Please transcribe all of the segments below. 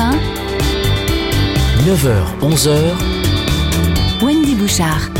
1. 9h, 11h. Wendy Bouchard.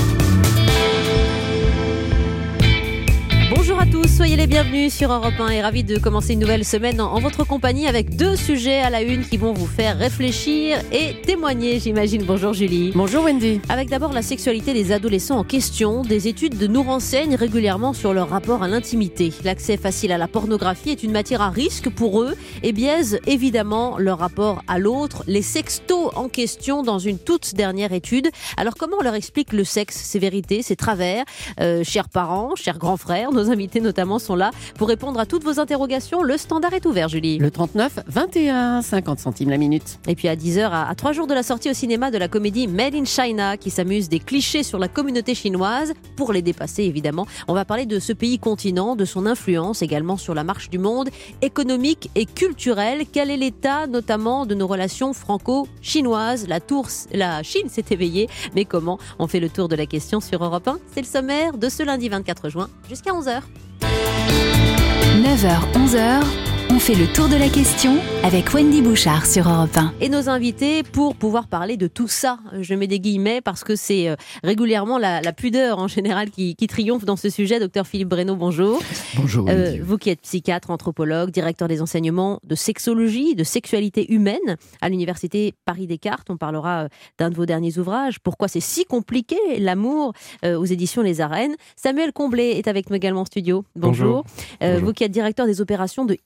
Soyez les bienvenus sur Europe 1 et ravi de commencer une nouvelle semaine en, en votre compagnie avec deux sujets à la une qui vont vous faire réfléchir et témoigner, j'imagine. Bonjour Julie. Bonjour Wendy. Avec d'abord la sexualité des adolescents en question, des études nous renseignent régulièrement sur leur rapport à l'intimité. L'accès facile à la pornographie est une matière à risque pour eux et biaise évidemment leur rapport à l'autre. Les sextos en question dans une toute dernière étude. Alors comment on leur explique le sexe, ses vérités, ses travers? Euh, Chers parents, chers grands frères, nos invités notamment sont là pour répondre à toutes vos interrogations. Le standard est ouvert, Julie. Le 39, 21, 50 centimes la minute. Et puis à 10h, à, à trois jours de la sortie au cinéma de la comédie Made in China, qui s'amuse des clichés sur la communauté chinoise, pour les dépasser évidemment. On va parler de ce pays continent, de son influence également sur la marche du monde, économique et culturelle. Quel est l'état notamment de nos relations franco-chinoises? La, tour, la Chine s'est éveillée, mais comment? On fait le tour de la question sur Europe 1. C'est le sommaire de ce lundi 24 juin jusqu'à 11h. 9h, 11h. On fait le tour de la question avec Wendy Bouchard sur Europe 1. et nos invités pour pouvoir parler de tout ça. Je mets des guillemets parce que c'est euh, régulièrement la, la pudeur en général qui, qui triomphe dans ce sujet. Docteur Philippe Breno, bonjour. Bonjour. Euh, vous qui êtes psychiatre, anthropologue, directeur des enseignements de sexologie, de sexualité humaine à l'université Paris Descartes. On parlera euh, d'un de vos derniers ouvrages. Pourquoi c'est si compliqué l'amour euh, aux éditions Les Arènes. Samuel Comblé est avec nous également en studio. Bonjour. Euh, Bonjour. Vous qui êtes directeur des opérations de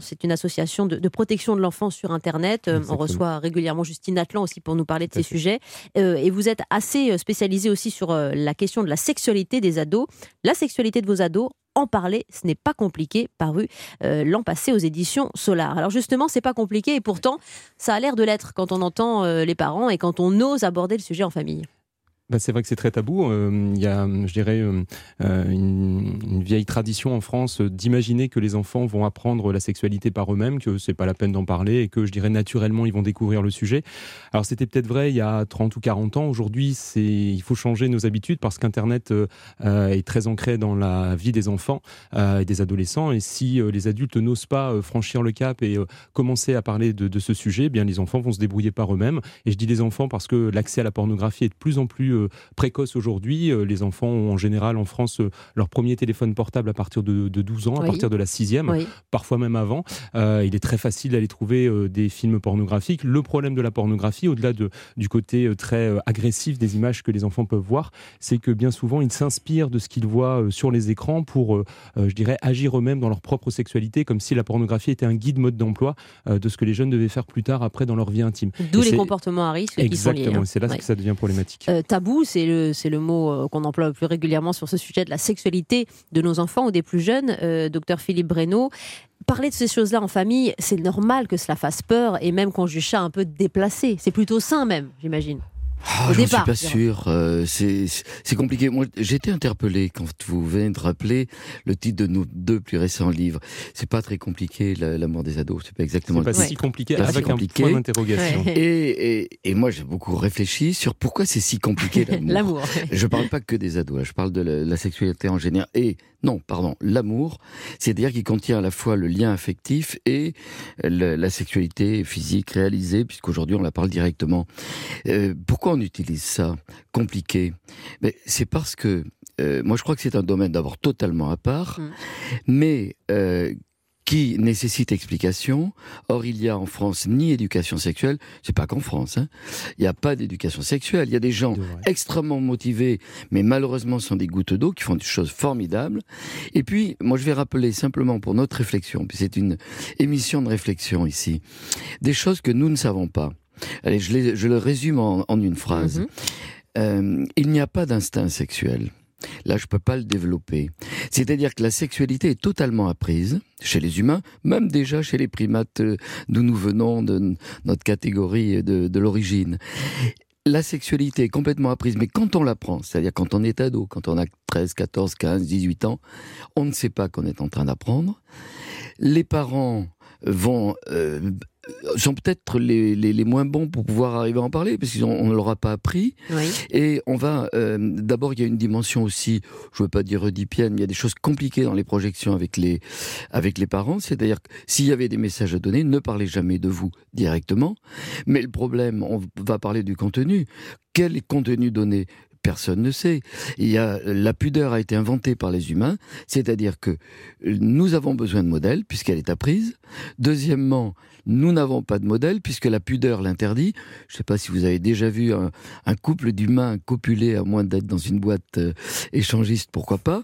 C'est une association de, de protection de l'enfance sur Internet. Euh, on reçoit régulièrement Justine Atlan aussi pour nous parler de Tout ces fait. sujets. Euh, et vous êtes assez euh, spécialisé aussi sur la question de la sexualité des ados. La sexualité de vos ados, en parler, ce n'est pas compliqué, paru euh, l'an passé aux éditions Solar. Alors justement, c'est pas compliqué et pourtant, ça a l'air de l'être quand on entend euh, les parents et quand on ose aborder le sujet en famille. Bah, c'est vrai que c'est très tabou. Euh, Il y a, je dirais, euh, euh, une, vieille tradition en France d'imaginer que les enfants vont apprendre la sexualité par eux-mêmes, que c'est pas la peine d'en parler et que, je dirais, naturellement, ils vont découvrir le sujet. Alors, c'était peut-être vrai il y a 30 ou 40 ans. Aujourd'hui, il faut changer nos habitudes parce qu'Internet est très ancré dans la vie des enfants et des adolescents. Et si les adultes n'osent pas franchir le cap et commencer à parler de, ce sujet, eh bien, les enfants vont se débrouiller par eux-mêmes. Et je dis les enfants parce que l'accès à la pornographie est de plus en plus précoce aujourd'hui. Euh, les enfants ont en général en France euh, leur premier téléphone portable à partir de, de 12 ans, à partir de la sixième, Oui. parfois même avant. Euh, il est très facile d'aller trouver des films pornographiques. Le problème de la pornographie, au-delà de, du côté très agressif des images que les enfants peuvent voir, c'est que bien souvent ils s'inspirent de ce qu'ils voient sur les écrans pour, je dirais, agir eux-mêmes dans leur propre sexualité, comme si la pornographie était un guide mode d'emploi de ce que les jeunes devaient faire plus tard après dans leur vie intime. D'où les comportements à risque qui sont liés. Exactement, hein. c'est là Ouais. que ça devient problématique. Euh, tabou, c'est le, c'est le mot euh, qu'on emploie le plus régulièrement sur ce sujet de la sexualité de nos enfants ou des plus jeunes. Euh, docteur Philippe Breno, parler de ces choses-là en famille, c'est normal que cela fasse peur et même qu'on juge ça un peu déplacé. C'est plutôt sain même, j'imagine. Ah, au j'en départ, suis pas sûr. euh, c'est c'est compliqué. Moi, j'ai été interpellé quand vous venez de rappeler le titre de nos deux plus récents livres. C'est pas très compliqué, la- l'amour des ados. C'est pas exactement. C'est pas si compliqué Pas si avec compliqué. un point d'interrogation. Ouais. Et, et, et moi, j'ai beaucoup réfléchi sur pourquoi c'est si compliqué l'amour. L'amour. Je parle pas que des ados, là, je parle de la, la sexualité en général. Et non, pardon, l'amour, c'est-à-dire qu'il contient à la fois le lien affectif et le- la sexualité physique réalisée, puisqu'aujourd'hui on la parle directement. Euh, pourquoi on utilise ça? Compliqué Mais c'est parce que euh, moi je crois que c'est un domaine d'abord totalement à part, Mm. mais euh, qui nécessite explication. Or, il y a en France ni éducation sexuelle, c'est pas qu'en France, hein. il n'y a pas d'éducation sexuelle. Il y a des gens extrêmement motivés, mais malheureusement sont des gouttes d'eau qui font des choses formidables. Et puis, moi, je vais rappeler simplement pour notre réflexion, puis c'est une émission de réflexion ici, des choses que nous ne savons pas. Allez, je, les- je le résume en, en une phrase. Mhm. Euh, il n'y a pas d'instinct sexuel. Là, je peux pas le développer. C'est-à-dire que la sexualité est totalement apprise chez les humains, même déjà chez les primates euh, d'où nous venons, de notre catégorie de, de l'origine. La sexualité est complètement apprise, mais quand on l'apprend, c'est-à-dire quand on est ado, quand on a 13, 14, 15, 18 ans, on ne sait pas qu'on est en train d'apprendre. Les parents vont euh, sont peut-être les, les, les, moins bons pour pouvoir arriver à en parler, parce qu'on ne leur a pas appris. Oui. Et on va, euh, d'abord, il y a une dimension aussi, je veux pas dire redipienne, mais il y a des choses compliquées dans les projections avec les, avec les parents. C'est-à-dire que s'il y avait des messages à donner, ne parlez jamais de vous directement. Mais le problème, on va parler du contenu. Quel contenu donner? Personne ne sait. Il y a, la pudeur a été inventée par les humains, c'est-à-dire que nous avons besoin de modèles puisqu'elle est apprise. Deuxièmement, nous n'avons pas de modèle puisque la pudeur l'interdit. Je ne sais pas si vous avez déjà vu un, couple d'humains copuler à moins d'être dans une boîte euh, échangiste, pourquoi pas.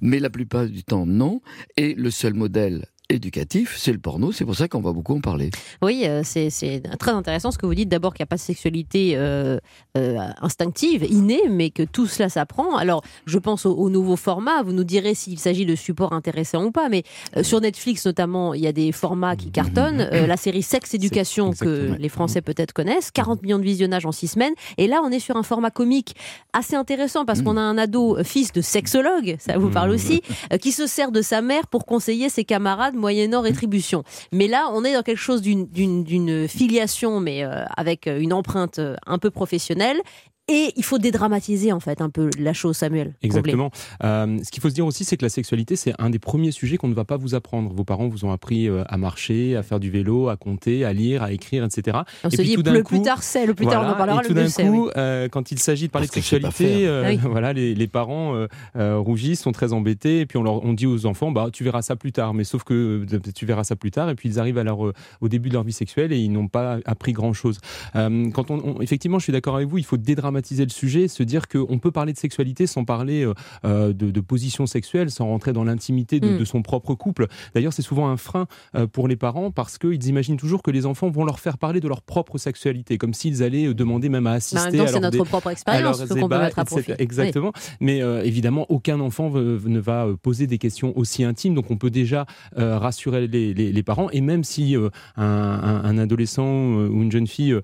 Mais la plupart du temps, non. Et le seul modèle éducatif, c'est le porno. C'est pour ça qu'on va beaucoup en parler. Oui, euh, c'est très intéressant ce que vous dites. D'abord qu'il n'y a pas de sexualité euh, euh, instinctive, innée, mais que tout cela s'apprend. Alors, je pense au, au, nouveau format. Vous nous direz s'il s'agit de supports intéressants ou pas. Mais sur Netflix, notamment, il y a des formats qui cartonnent. Euh, la série Sex Éducation, que les Français peut-être connaissent. 40 millions de visionnages en 6 semaines. Et là, on est sur un format comique assez intéressant parce qu'on a un ado, fils de sexologue, ça vous parle aussi, qui se sert de sa mère pour conseiller ses camarades moyennant rétribution. Mais là, on est dans quelque chose d'une filiation, mais euh, avec une empreinte euh, un peu professionnelle. Et il faut dédramatiser en fait un peu la chose, Samuel. Exactement. Euh, ce qu'il faut se dire aussi, c'est que la sexualité, c'est un des premiers sujets qu'on ne va pas vous apprendre. Vos parents vous ont appris euh, à marcher, à faire du vélo, à compter, à lire, à écrire, etc. On et se puis, dit, tout le coup, plus tard c'est, le plus voilà, tard on en parlera, et tout le d'un mieux c'est. coup, oui. euh, quand il s'agit de parler Parce de sexualité, euh, Oui. voilà, les, les parents euh, euh, rougissent, sont très embêtés, et puis on, leur, on dit aux enfants, bah, tu verras ça plus tard. Mais sauf que tu verras ça plus tard, et puis ils arrivent à leur, au début de leur vie sexuelle et ils n'ont pas appris grand-chose. Euh, quand on, on- effectivement, je suis d'accord avec vous, il faut dédramatiser le sujet, se dire qu'on peut parler de sexualité sans parler euh, euh, de, de position sexuelle, sans rentrer dans l'intimité de, Mm. de son propre couple. D'ailleurs, c'est souvent un frein euh, pour les parents parce qu'ils imaginent toujours que les enfants vont leur faire parler de leur propre sexualité, comme s'ils allaient demander même à assister à c'est notre propre expérience qu'on peut mettre à profit. Exactement. Mais euh, évidemment, aucun enfant veut- ne va poser des questions aussi intimes. Donc, on peut déjà rassurer les, les- les parents. Et même si un, un- un adolescent ou une jeune fille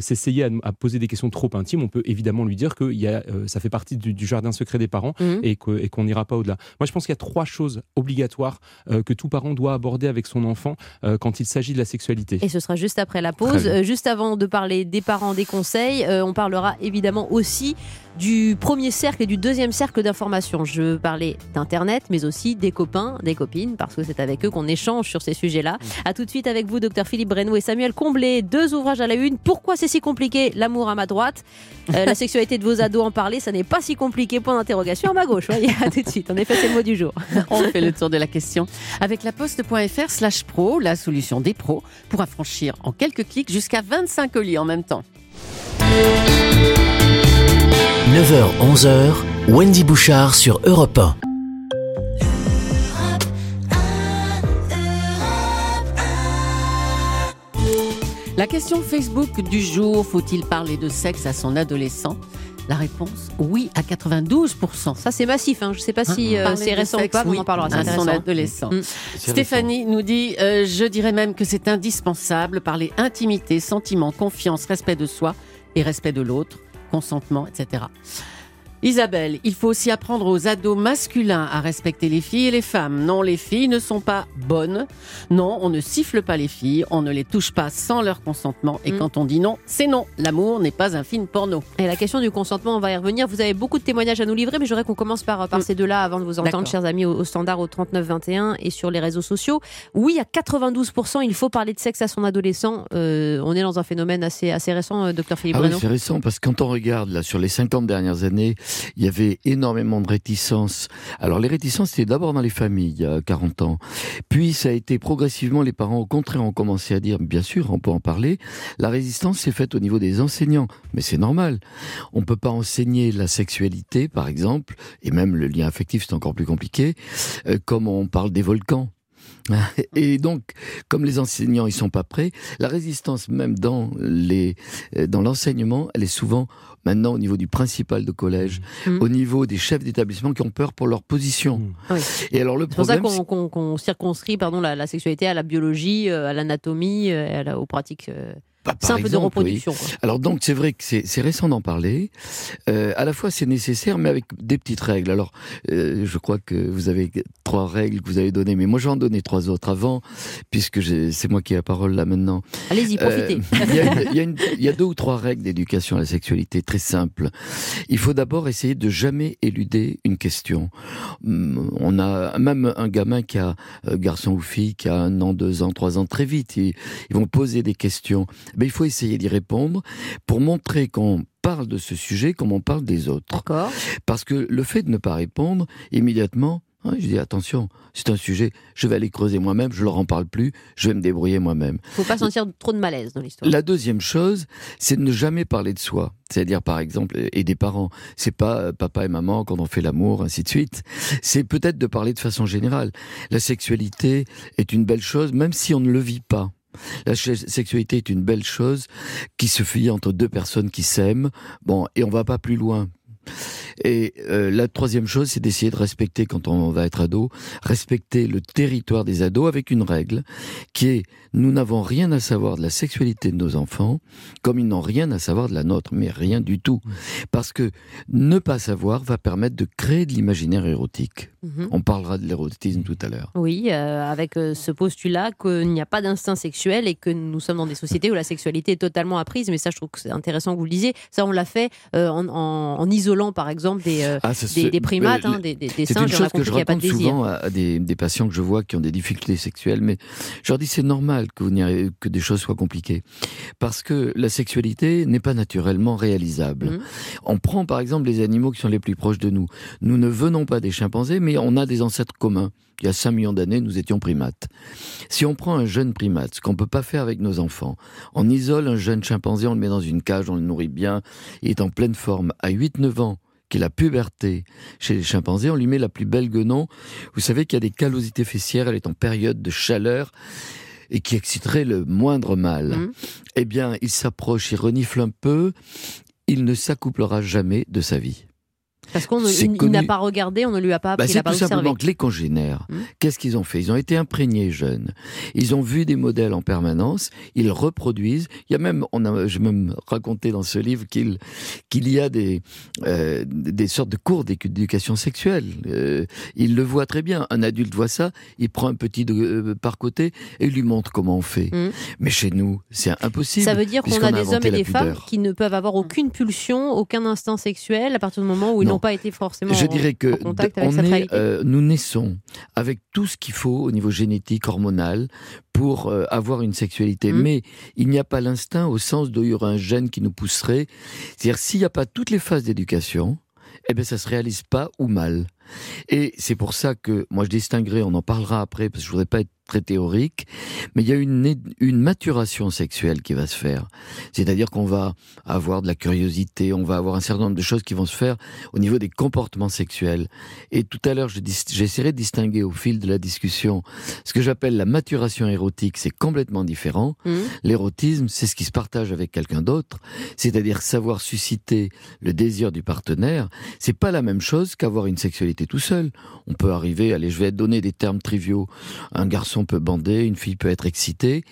s'essayait à, à poser des questions trop intimes, on peut évidemment lui dire que y a, euh, ça fait partie du, du jardin secret des parents. Mhm. et que- et qu'on n'ira pas au-delà. Moi, je pense qu'il y a trois choses obligatoires euh, que tout parent doit aborder avec son enfant euh, quand il s'agit de la sexualité. Et ce sera juste après la pause. Euh, juste avant de parler des parents, des conseils, euh, on parlera évidemment aussi du premier cercle et du deuxième cercle d'information. Je veux parler d'Internet, mais aussi des copains, des copines, parce que c'est avec eux qu'on échange sur ces sujets-là. À tout de suite avec vous, docteur Philippe Breno et Samuel Comblé. Deux ouvrages à la une. Pourquoi c'est si compliqué? L'amour à ma droite. Euh, la sexualité de vos ados en parler, ça n'est pas si compliqué. Point d'interrogation à ma gauche. Voyez, à tout de suite. En effet, c'est le mot du jour. On fait le tour de la question avec la poste.fr slash pro, la solution des pros pour affranchir en quelques clics jusqu'à 25 colis en même temps. 9h-11h, Wendy Bouchard sur Europe 1. La question Facebook du jour, faut-il parler de sexe à son adolescent? La réponse, oui à 92%. Ça, c'est massif. Hein. Je ne sais pas si euh, Parler c'est récent ou pas, oui, on en parlera. C'est à son adolescent. Mm. Stéphanie nous dit euh, Je dirais même que c'est indispensable, parler intimité, sentiments, confiance, respect de soi et respect de l'autre, consentement, etc. Isabelle, il faut aussi apprendre aux ados masculins à respecter les filles et les femmes. Non, les filles ne sont pas bonnes. Non, on ne siffle pas les filles, on ne les touche pas sans leur consentement. Et Mm. quand on dit non, c'est non. L'amour n'est pas un film porno. Et la question du consentement, on va y revenir. Vous avez beaucoup de témoignages à nous livrer, mais j'aurais qu'on commence par, par Mm. ces deux-là avant de vous entendre, chers amis, au, au standard au 3921 et sur les réseaux sociaux. Oui, à 92%, il faut parler de sexe à son adolescent. Euh, on est dans un phénomène assez, assez récent, euh, docteur Philippe Ah oui, c'est récent parce que quand on regarde là sur les 50 dernières années, il y avait énormément de réticences. Alors les réticences, c'était d'abord dans les familles il y a 40 ans. Puis ça a été progressivement, les parents au contraire ont commencé à dire, bien sûr, on peut en parler. La résistance s'est faite au niveau des enseignants, mais c'est normal. On peut pas enseigner la sexualité, par exemple, et même le lien affectif, c'est encore plus compliqué, euh, comme on parle des volcans. Et donc, comme les enseignants ils sont pas prêts, la résistance même dans les euh, dans l'enseignement, elle est souvent maintenant au niveau du principal de collège, Mhm. au niveau des chefs d'établissement qui ont peur pour leur position. Oui. Et alors le C'est pour ça problème, qu'on circonscrit pardon, la, la sexualité à la biologie, euh, à l'anatomie, euh, à la- aux pratiques euh, Bah, par simple de oui. reproduction. quoi. Alors donc c'est vrai que c'est c'est récent d'en parler. Euh, à la fois c'est nécessaire, mais avec des petites règles. Alors euh, je crois que vous avez trois règles que vous avez données, mais moi je vais en donner trois autres avant, puisque j'ai- c'est moi qui ai la parole là maintenant. Allez-y, profitez. Euh, Il y, a une- il y il y a deux ou trois règles d'éducation à la sexualité très simples. Il faut d'abord essayer de jamais éluder une question. Hum, On a même un gamin qui a, euh, garçon ou fille, qui a un an, deux ans, trois ans, très vite, ils, ils vont poser des questions. Mais il faut essayer d'y répondre pour montrer qu'on parle de ce sujet comme on parle des autres. Parce que le fait de ne pas répondre, immédiatement, hein, je dis attention, c'est un sujet, je vais aller creuser moi-même, je leur en parle plus, je vais me débrouiller moi-même. Faut pas sentir trop de malaise dans l'histoire. La deuxième chose, c'est de ne jamais parler de soi. C'est-à-dire, par exemple, et des parents. C'est pas euh, papa et maman quand on fait l'amour, ainsi de suite. C'est peut-être de parler de façon générale. La sexualité est une belle chose, même si on ne le vit pas. La sexualité est une belle chose qui se fait entre deux personnes qui s'aiment. Bon, et on va pas plus loin. Et euh, la troisième chose, c'est d'essayer de respecter, quand on va être ado, respecter le territoire des ados avec une règle qui est nous n'avons rien à savoir de la sexualité de nos enfants, comme ils n'ont rien à savoir de la nôtre, mais rien du tout. Parce que ne pas savoir va permettre de créer de l'imaginaire érotique. Mhm. On parlera de l'érotisme tout à l'heure. Oui, euh, avec euh, ce postulat qu'il n'y a pas d'instinct sexuel et que nous sommes dans des sociétés où la sexualité est totalement apprise. Mais ça, je trouve que c'est intéressant que vous le disiez. Ça, on l'a fait euh, en, en- en isolant, par exemple, des, Ah, ça se- des, des primates, hein, des, des, des C'est singes. une chose que je raconte souvent à, à des, des patients que je vois qui ont des difficultés sexuelles, mais je leur dis c'est normal que, vous que des choses soient compliquées. Parce que la sexualité n'est pas naturellement réalisable. Mhm. On prend par exemple les animaux qui sont les plus proches de nous. Nous ne venons pas des chimpanzés, mais on a des ancêtres communs. Il y a 5 millions d'années, nous étions primates. Si on prend un jeune primate, ce qu'on peut pas faire avec nos enfants, on isole un jeune chimpanzé, on le met dans une cage, on le nourrit bien, il est en pleine forme. À 8-9 ans, qui est la puberté chez les chimpanzés, on lui met la plus belle guenon. Vous savez qu'il y a des callosités fessières, elle est en période de chaleur et qui exciterait le moindre mâle. Mhm. Eh bien, il s'approche, il renifle un peu, il ne s'accouplera jamais de sa vie. Parce qu'on connu. n'a pas regardé, on ne lui a pas Bah, appris, il c'est tout observé. simplement que les congénères, Hmm. qu'est-ce qu'ils ont fait? Ils ont été imprégnés jeunes. Ils ont vu des modèles en permanence. Ils reproduisent. Il y a même, on a, j'ai même raconté dans ce livre qu'il qu'il y a des euh, des sortes de cours d'éducation sexuelle. Euh, il le voit très bien. Un adulte voit ça, il prend un petit de- euh, par côté et lui montre comment on fait. Hmm. Mais chez nous, c'est impossible. Ça veut dire qu'on a des hommes et des femmes qui ne peuvent avoir aucune pulsion, aucun instinct sexuel à partir du moment où ils Non. n'ont pas été forcément Je dirais que en contact d- avec on cette est, réalité. euh, nous naissons avec tout ce qu'il faut au niveau génétique, hormonal, pour euh, avoir une sexualité. Mhm. Mais il n'y a pas l'instinct au sens d'où il y aurait un gène qui nous pousserait. C'est-à-dire s'il n'y a pas toutes les phases d'éducation, eh bien ça se réalise pas ou mal. Et c'est pour ça que moi je distinguerai, on en parlera après parce que je voudrais pas être très théorique, mais il y a une, maturation sexuelle qui va se faire. C'est-à-dire qu'on va avoir de la curiosité, on va avoir un certain nombre de choses qui vont se faire au niveau des comportements sexuels. Et tout à l'heure, j'essaierai de distinguer au fil de la discussion ce que j'appelle la maturation érotique, c'est complètement différent. Mhm. L'érotisme, c'est ce qui se partage avec quelqu'un d'autre, c'est-à-dire savoir susciter le désir du partenaire. C'est pas la même chose qu'avoir une sexualité tout seul. On peut arriver, allez, je vais donner des termes triviaux. Un garçon peut bander, une fille peut être excitée,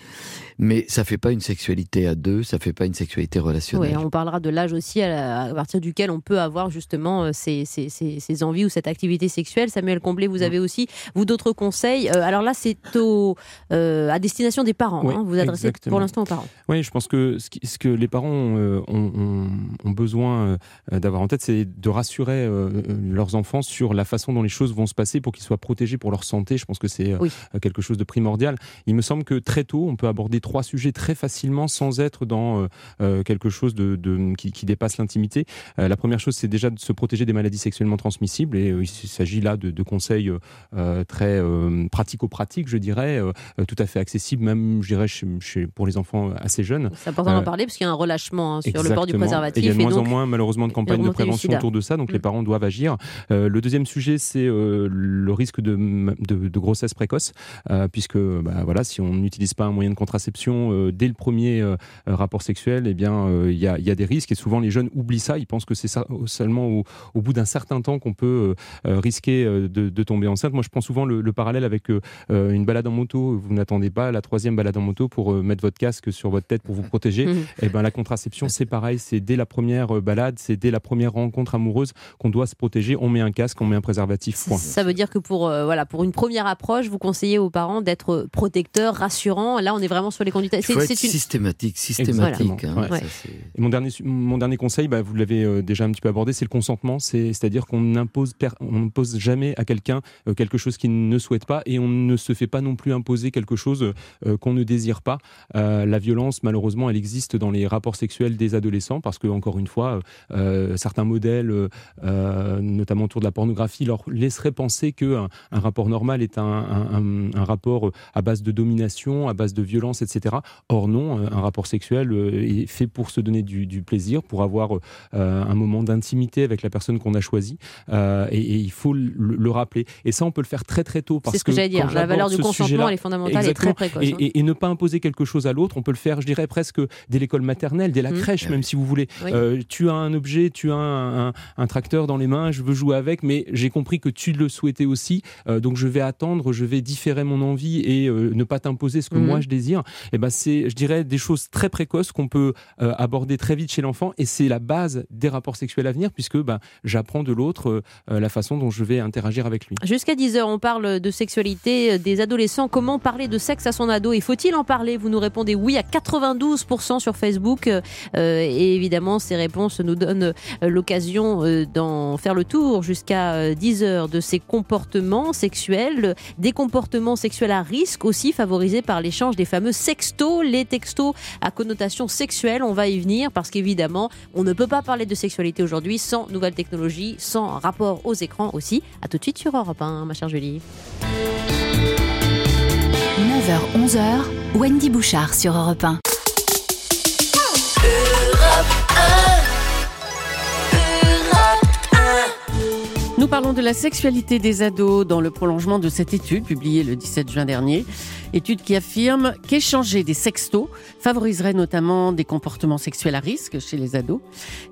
mais ça fait pas une sexualité à deux, ça fait pas une sexualité relationnelle. Oui, on parlera de l'âge aussi à, la- à partir duquel on peut avoir justement euh, ces, ces- ces- ces envies ou cette activité sexuelle. Samuel Comblé, Mm. vous avez aussi, vous, d'autres conseils. Euh, alors là, c'est au, euh, à destination des parents. Oui, hein. vous vous adressez exactement. pour l'instant aux parents. Oui, je pense que ce, qui- ce que les parents euh, ont, ont- ont besoin euh, d'avoir en tête, c'est de rassurer euh, leurs enfants sur la façon dont les choses vont se passer pour qu'ils soient protégés pour leur santé. Je pense que c'est euh, Oui. quelque chose de primordial. Il me semble que très tôt, on peut aborder trois sujets très facilement sans être dans euh, euh, quelque chose de, de- qui, qui dépasse l'intimité. Euh, la première chose, c'est déjà de se protéger des maladies sexuellement transmissibles. Et euh, il s'agit là de, de conseils très pratico-pratiques, je dirais, tout à fait accessibles, même, je dirais, chez- chez- pour les enfants assez jeunes. C'est important d'en parler parce qu'il y a un relâchement hein, sur le port du préservatif. Et il y a de moins donc, en moins, malheureusement, de campagnes de prévention autour de ça, donc les Mm. parents doivent agir. Le deuxième sujet, c'est le risque de, grossesse précoce, puisque bah, voilà, si on n'utilise pas un moyen de contraception, contraception dès le premier rapport sexuel, eh bien, il y a, y, a, des risques et souvent les jeunes oublient ça. Ils pensent que c'est seulement au, au, bout d'un certain temps qu'on peut risquer de, de, tomber enceinte. Moi, je prends souvent le, le parallèle avec une balade en moto. Vous n'attendez pas la troisième balade en moto pour mettre votre casque sur votre tête pour vous protéger. Et eh ben, la contraception, c'est pareil. C'est dès la première balade, c'est dès la première rencontre amoureuse qu'on doit se protéger. On met un casque, on met un préservatif. Point. Ça veut dire que pour voilà pour une première approche, vous conseillez aux parents d'être protecteurs, rassurants. Là, on est vraiment sur les conduites. C'est une... systématique, systématique. Hein. mon dernier, mon dernier conseil, bah, vous l'avez euh, déjà un petit peu abordé, c'est le consentement. C'est-à-dire qu'on n'impose, on n'impose jamais à quelqu'un euh, quelque chose qu'il ne souhaite pas et on ne se fait pas non plus imposer quelque chose euh, qu'on ne désire pas. la violence, malheureusement, elle existe dans les rapports sexuels des adolescents parce que, encore une fois, certains modèles, notamment autour de la pornographie, leur laisseraient penser qu'un un rapport normal est un, un, rapport à base de domination, à base de violence, etc. Or non, un rapport sexuel est fait pour se donner du, plaisir, pour avoir un moment d'intimité avec la personne qu'on a choisie, et, il faut le, rappeler. Et ça, on peut le faire très très tôt. C'est ce que, j'allais dire. La valeur du consentement, elle est fondamentale et très précoce. Hein. Et, ne pas imposer quelque chose à l'autre, on peut le faire, je dirais presque dès l'école maternelle, dès la mmh. crèche, même si vous voulez. Euh, tu as un objet, tu as un, un, tracteur dans les mains, je veux jouer avec, mais j'ai compris que tu le souhaitais aussi, euh, donc je vais attendre, je vais différer mon envie et euh, ne pas t'imposer ce que moi mhm. je désire. Eh ben c'est, je dirais, des choses très précoces qu'on peut euh, aborder très vite chez l'enfant et c'est la base des rapports sexuels à venir puisque ben, j'apprends de l'autre la façon dont je vais interagir avec lui. Jusqu'à 10h, on parle de sexualité des adolescents. Comment parler de sexe à son ado? Et faut-il en parler? Vous nous répondez oui à 92% sur Facebook. et évidemment, ces réponses nous donnent l'occasion d'en faire le tour jusqu'à 10h de ces comportements sexuels, des comportements sexuels à risque aussi favorisés par l'échange des fameux sextos, les textos à connotation sexuelle. On va y venir parce qu'évidemment, on ne peut pas parler de sexualité aujourd'hui sans nouvelles technologies, sans rapport aux écrans aussi. À tout de suite sur Europe 1, ma chère Julie. 9h, 11h, Wendy Bouchard sur Europe 1. Nous parlons de la sexualité des ados dans le prolongement de cette étude publiée le 17 juin dernier. Étude qui affirme qu'échanger des sextos favoriserait notamment des comportements sexuels à risque chez les ados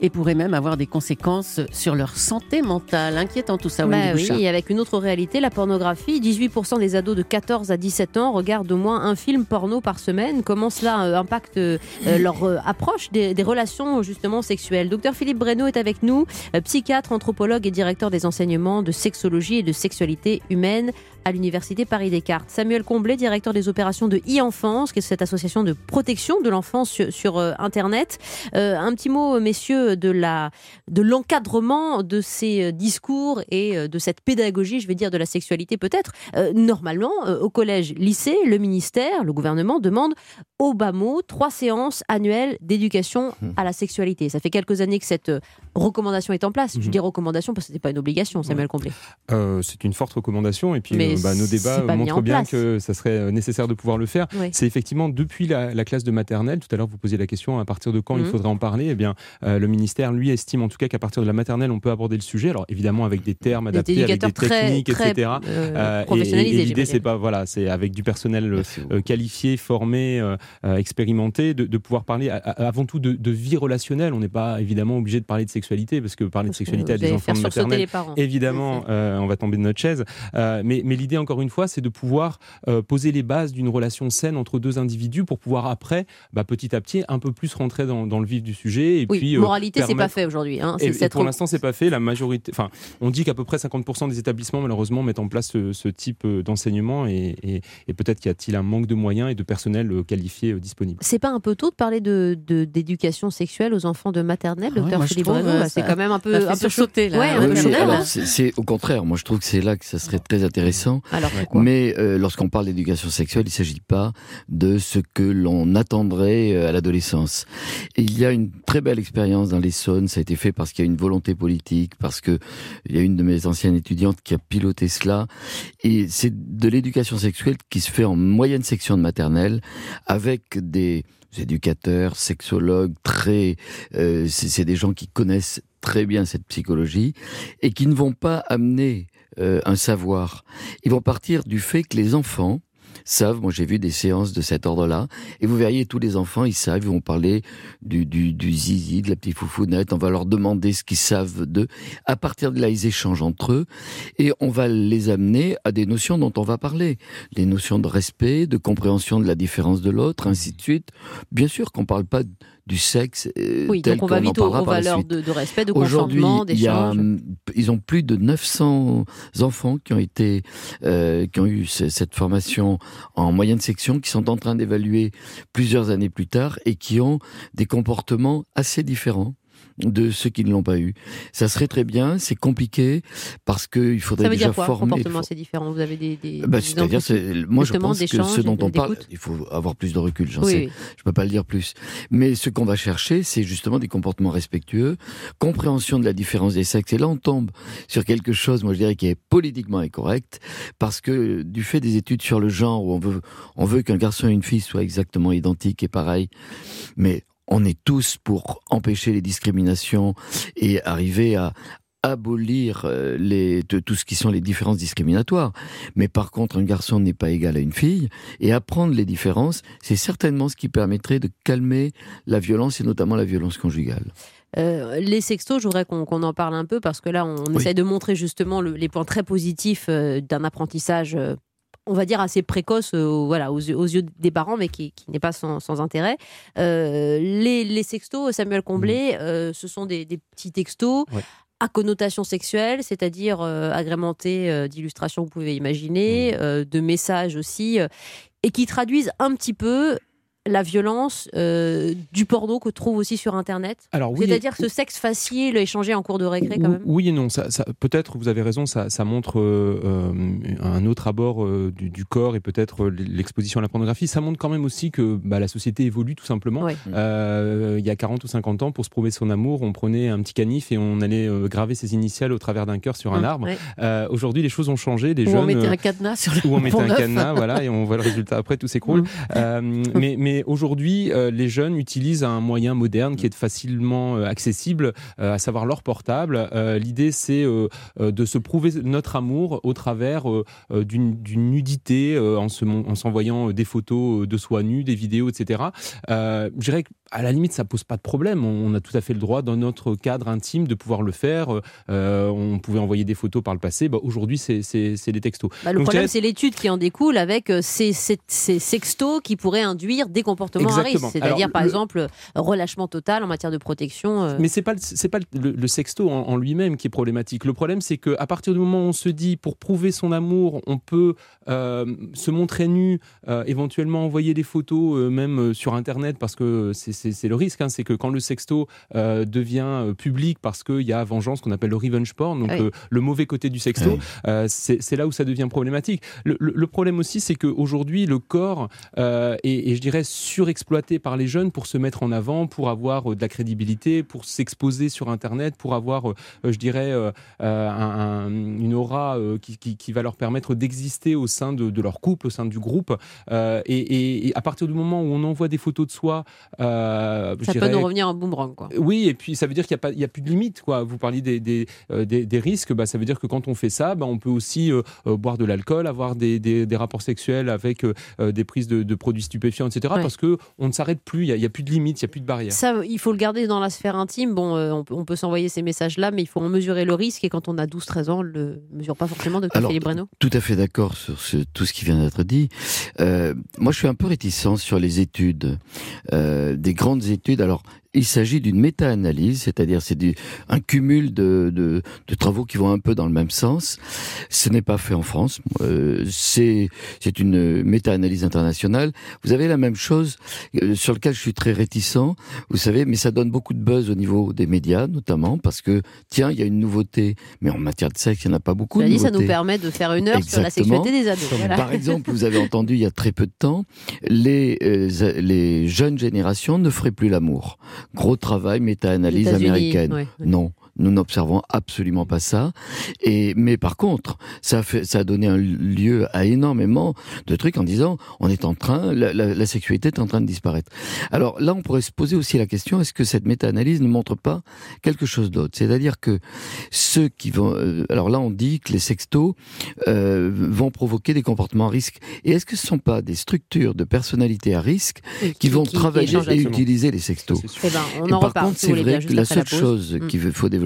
et pourrait même avoir des conséquences sur leur santé mentale. Inquiétant tout ça, bah oui, et avec une autre réalité, la pornographie. 18% des ados de 14 à 17 ans regardent au moins un film porno par semaine. Comment cela euh, impacte euh, leur euh, approche des, relations justement sexuelles? Docteur Philippe Breno est avec nous, psychiatre, anthropologue et directeur des enseignements de sexologie et de sexualité humaine à l'Université Paris-Descartes. Samuel Comblé, directeur des opérations de e-enfance, qui est cette association de protection de l'enfance sur, euh, Internet. Euh, un petit mot, messieurs, de la de l'encadrement de ces euh, discours et de cette pédagogie, je vais dire, de la sexualité peut-être. normalement, au collège, lycée, le ministère, le gouvernement demande au bas mot trois séances annuelles d'éducation mmh. à la sexualité. Ça fait quelques années que cette recommandation est en place. Je mmh. dis recommandation parce que ce n'est pas une obligation, Samuel Comblé. c'est une forte recommandation et puis bah, nos débats montrent bien que ça serait nécessaire de pouvoir le faire. C'est effectivement depuis la, classe de maternelle. Tout à l'heure, vous posiez la question à partir de quand il mhm. faudrait en parler. Eh bien, euh, le ministère, lui, estime en tout cas qu'à partir de la maternelle, on peut aborder le sujet. Alors évidemment, avec des termes adaptés, avec des techniques, etc. Euh, euh et, l'idée, c'est pas voilà, c'est avec du personnel euh, qualifié, formé, expérimenté, de, pouvoir parler avant tout de, vie relationnelle. On n'est pas évidemment obligé de parler de sexualité parce que parler de sexualité à des enfants de maternelle, évidemment, on va tomber de notre chaise. mais mais l'idée encore une fois, c'est de pouvoir euh, poser les bases d'une relation saine entre deux individus pour pouvoir après, bah, petit à petit, un peu plus rentrer dans, le vif du sujet. Et oui, puis, euh, moralité, c'est pas fait aujourd'hui. Hein, et, pour l'instant, c'est pas fait. La majorité, enfin, on dit qu'à peu près 50% des établissements, malheureusement, mettent en place ce, type euh, d'enseignement et, peut-être qu'il y a-t-il un manque de moyens et de personnel qualifié disponible. C'est pas un peu tôt de parler de d'éducation sexuelle aux enfants de maternelle, ah docteur Philippe C'est quand même un peu, un peu sauté là. c'est au contraire. Moi, je trouve que c'est là que ça serait très intéressant. Alors, Mais lorsqu'on parle d'éducation sexuelle, il ne s'agit pas de ce que l'on attendrait euh, à l'adolescence. Il y a une très belle expérience dans l'Essonne, ça a été fait parce qu'il y a une volonté politique, parce que il y a une de mes anciennes étudiantes qui a piloté cela, et c'est de l'éducation sexuelle qui se fait en moyenne section de maternelle, avec des éducateurs, sexologues, très, euh, c'est des gens qui connaissent très bien cette psychologie et qui ne vont pas amener euh, un savoir. Ils vont partir du fait que les enfants savent. Moi, j'ai vu des séances de cet ordre-là. Et vous verriez, tous les enfants, ils savent, ils vont parler du, du, du zizi, de la petite foufounette. On va leur demander ce qu'ils savent d'eux. À partir de là, ils échangent entre eux. Et on va les amener à des notions dont on va parler. Les notions de respect, de compréhension de la différence de l'autre, ainsi de suite. Bien sûr qu'on parle pas du sexe euh, Oui, tel donc on va vite aux, aux valeurs de, de respect, de consentement, d'échange. hum, ils ont plus de 900 enfants qui ont été, euh, qui ont eu ce- cette formation en moyenne section, qui sont en train d'évaluer plusieurs années plus tard et qui ont des comportements assez différents de ceux qui ne l'ont pas eu. Ça serait très bien, c'est compliqué parce qu'il faudrait Ça veut déjà dire quoi, former. comportement, c'est différent? Vous avez des. des Bah, des C'est-à-dire, moi je pense que ce dont on parle, il faut avoir plus de recul, j'en Oui, sais. oui. Je peux pas le dire plus. Mais ce qu'on va chercher, c'est justement des comportements respectueux, compréhension de la différence des sexes. Et là, on tombe sur quelque chose, moi je dirais, qui est politiquement incorrect, parce que du fait des études sur le genre, où on veut, on veut qu'un garçon et une fille soient exactement identiques et pareils, mais on est tous pour empêcher les discriminations et arriver à abolir euh, les, de- tout ce qui sont les différences discriminatoires. Mais par contre, un garçon n'est pas égal à une fille, et apprendre les différences, c'est certainement ce qui permettrait de calmer la violence, et notamment la violence conjugale. Euh, les sextos, je voudrais qu'on en parle un peu parce que là, on Oui. essaie de montrer justement le- les points très positifs euh, d'un apprentissage. On va dire assez précoce euh, voilà, aux, yeux- aux yeux des parents, mais qui, qui n'est pas sans, sans intérêt. Euh, les, les sextos, Samuel Comblé, euh, ce sont des, des petits textos Ouais. à connotation sexuelle, c'est-à-dire euh, agrémentés euh, d'illustrations que vous pouvez imaginer, euh, de messages aussi, et qui traduisent un petit peu la violence euh, du porno que trouve aussi sur Internet. Alors oui, C'est-à-dire ce sexe facile échangé en cours de récré quand même. Oui et non. Ça, ça- peut-être, vous avez raison, ça, ça montre euh, euh, un autre abord euh, du, du corps et peut-être l'exposition à la pornographie. Ça montre quand même aussi que bah, la société évolue tout simplement. Ouais. Euh, il y a 40 ou 50 ans, pour se prouver son amour, on prenait un petit canif et on allait euh, graver ses initiales au travers d'un cœur sur un Hum, arbre. ouais. Euh, Aujourd'hui, les choses ont changé. Les Ou jeunes, on mettait un cadenas sur le où on mettait un cadenas, voilà, et on voit le résultat après, tout s'écroule. Euh, mais mais aujourd'hui, euh, les jeunes utilisent un moyen moderne qui est facilement euh, accessible, euh, à savoir leur portable. L'idée, c'est de se prouver notre amour au travers d'une nudité, en se mon- en s'envoyant des photos de soi nu, des vidéos, etc. Je dirais qu'à la limite, ça pose pas de problème. On, on a tout à fait le droit, dans notre cadre intime, de pouvoir le faire. On pouvait envoyer des photos par le passé. Bah, Aujourd'hui, c'est des textos. Bah, le Donc, problème, c'est l'étude qui en découle avec ces, ces, ces sextos qui pourraient induire des comportements à risque. Exactement. C'est-à-dire, par le- exemple, relâchement total en matière de protection. euh, Mais c'est pas le- c'est pas le, le sexto en, en lui-même qui est problématique. Le problème c'est que à partir du moment où on se dit pour prouver son amour, on peut euh, se montrer nu, euh, éventuellement envoyer des photos euh, même sur internet parce que c'est- le risque. hein, c'est que quand le sexto euh, devient public parce qu'il y a vengeance qu'on appelle le revenge porn, donc Oui. euh, le mauvais côté du sexto, Oui. euh, c'est là où ça devient problématique. Le, le- le problème aussi c'est qu'aujourd'hui le corps euh, est, et je dirais surexploité par les jeunes pour se mettre en avant, pour avoir euh, de la crédibilité, pour s'exposer sur Internet, pour avoir, euh, euh, je dirais, un- un- une aura qui, qui- qui va leur permettre d'exister au sein de, de leur couple, au sein du groupe. Et, et- et à partir du moment où on envoie des photos de soi, euh, ça peut nous revenir en boomerang. Quoi. oui, et puis ça veut dire qu'il n'y a, a plus de limite. Quoi. Vous parliez des, des, des- des risques, bah, ça veut dire que quand on fait ça, bah, on peut aussi euh, boire de l'alcool, avoir des, rapports sexuels avec euh, des prises de, de produits stupéfiants, etc. Ouais. Parce que on ne s'arrête plus, il n'y a, il y a plus de limite, il n'y a plus de barrière. Ça, il faut le garder dans la sphère intime. Bon, euh, on peut, on peut s'envoyer ces messages-là, mais il faut en mesurer le risque. Et quand on a 12-13 ans, on ne le mesure pas forcément de Alors, Philippe Breno. Tout à fait d'accord sur ce- tout ce qui vient d'être dit. Euh, moi, je suis un peu réticent sur les études, euh, des grandes études. Alors, il s'agit d'une méta-analyse, c'est-à-dire c'est du- un cumul de, de, de travaux qui vont un peu dans le même sens. Ce n'est pas fait en France. Euh, c'est c'est une méta-analyse internationale. Vous avez la même chose euh, sur lequel je suis très réticent. Vous savez, mais ça donne beaucoup de buzz au niveau des médias, notamment parce que tiens, il y a une nouveauté, mais en matière de sexe, il n'y en a pas beaucoup. De dit, ça nous permet de faire une heure sur la sexualité des ados. Voilà. Par exemple, vous avez entendu il y a très peu de temps, les, euh, les jeunes générations ne feraient plus l'amour. Gros travail, méta-analyse américaine. ouais, ouais. Non, nous n'observons absolument pas ça. Et mais par contre, ça a fait, ça a donné un lieu à énormément de trucs en disant on est en train, la, la, la sexualité est en train de disparaître. Alors là, on pourrait se poser aussi la question est-ce que cette méta-analyse ne montre pas quelque chose d'autre? C'est-à-dire que ceux qui vont, euh, alors là, on dit que les sextos euh, vont provoquer des comportements à risque. Et est-ce que ce sont pas des structures de personnalité à risque qui, vont travailler et utiliser les sextos? Eh ben, on et en par reparle. contre, si c'est vrai que la seule chose Mm. qu'il faut développer,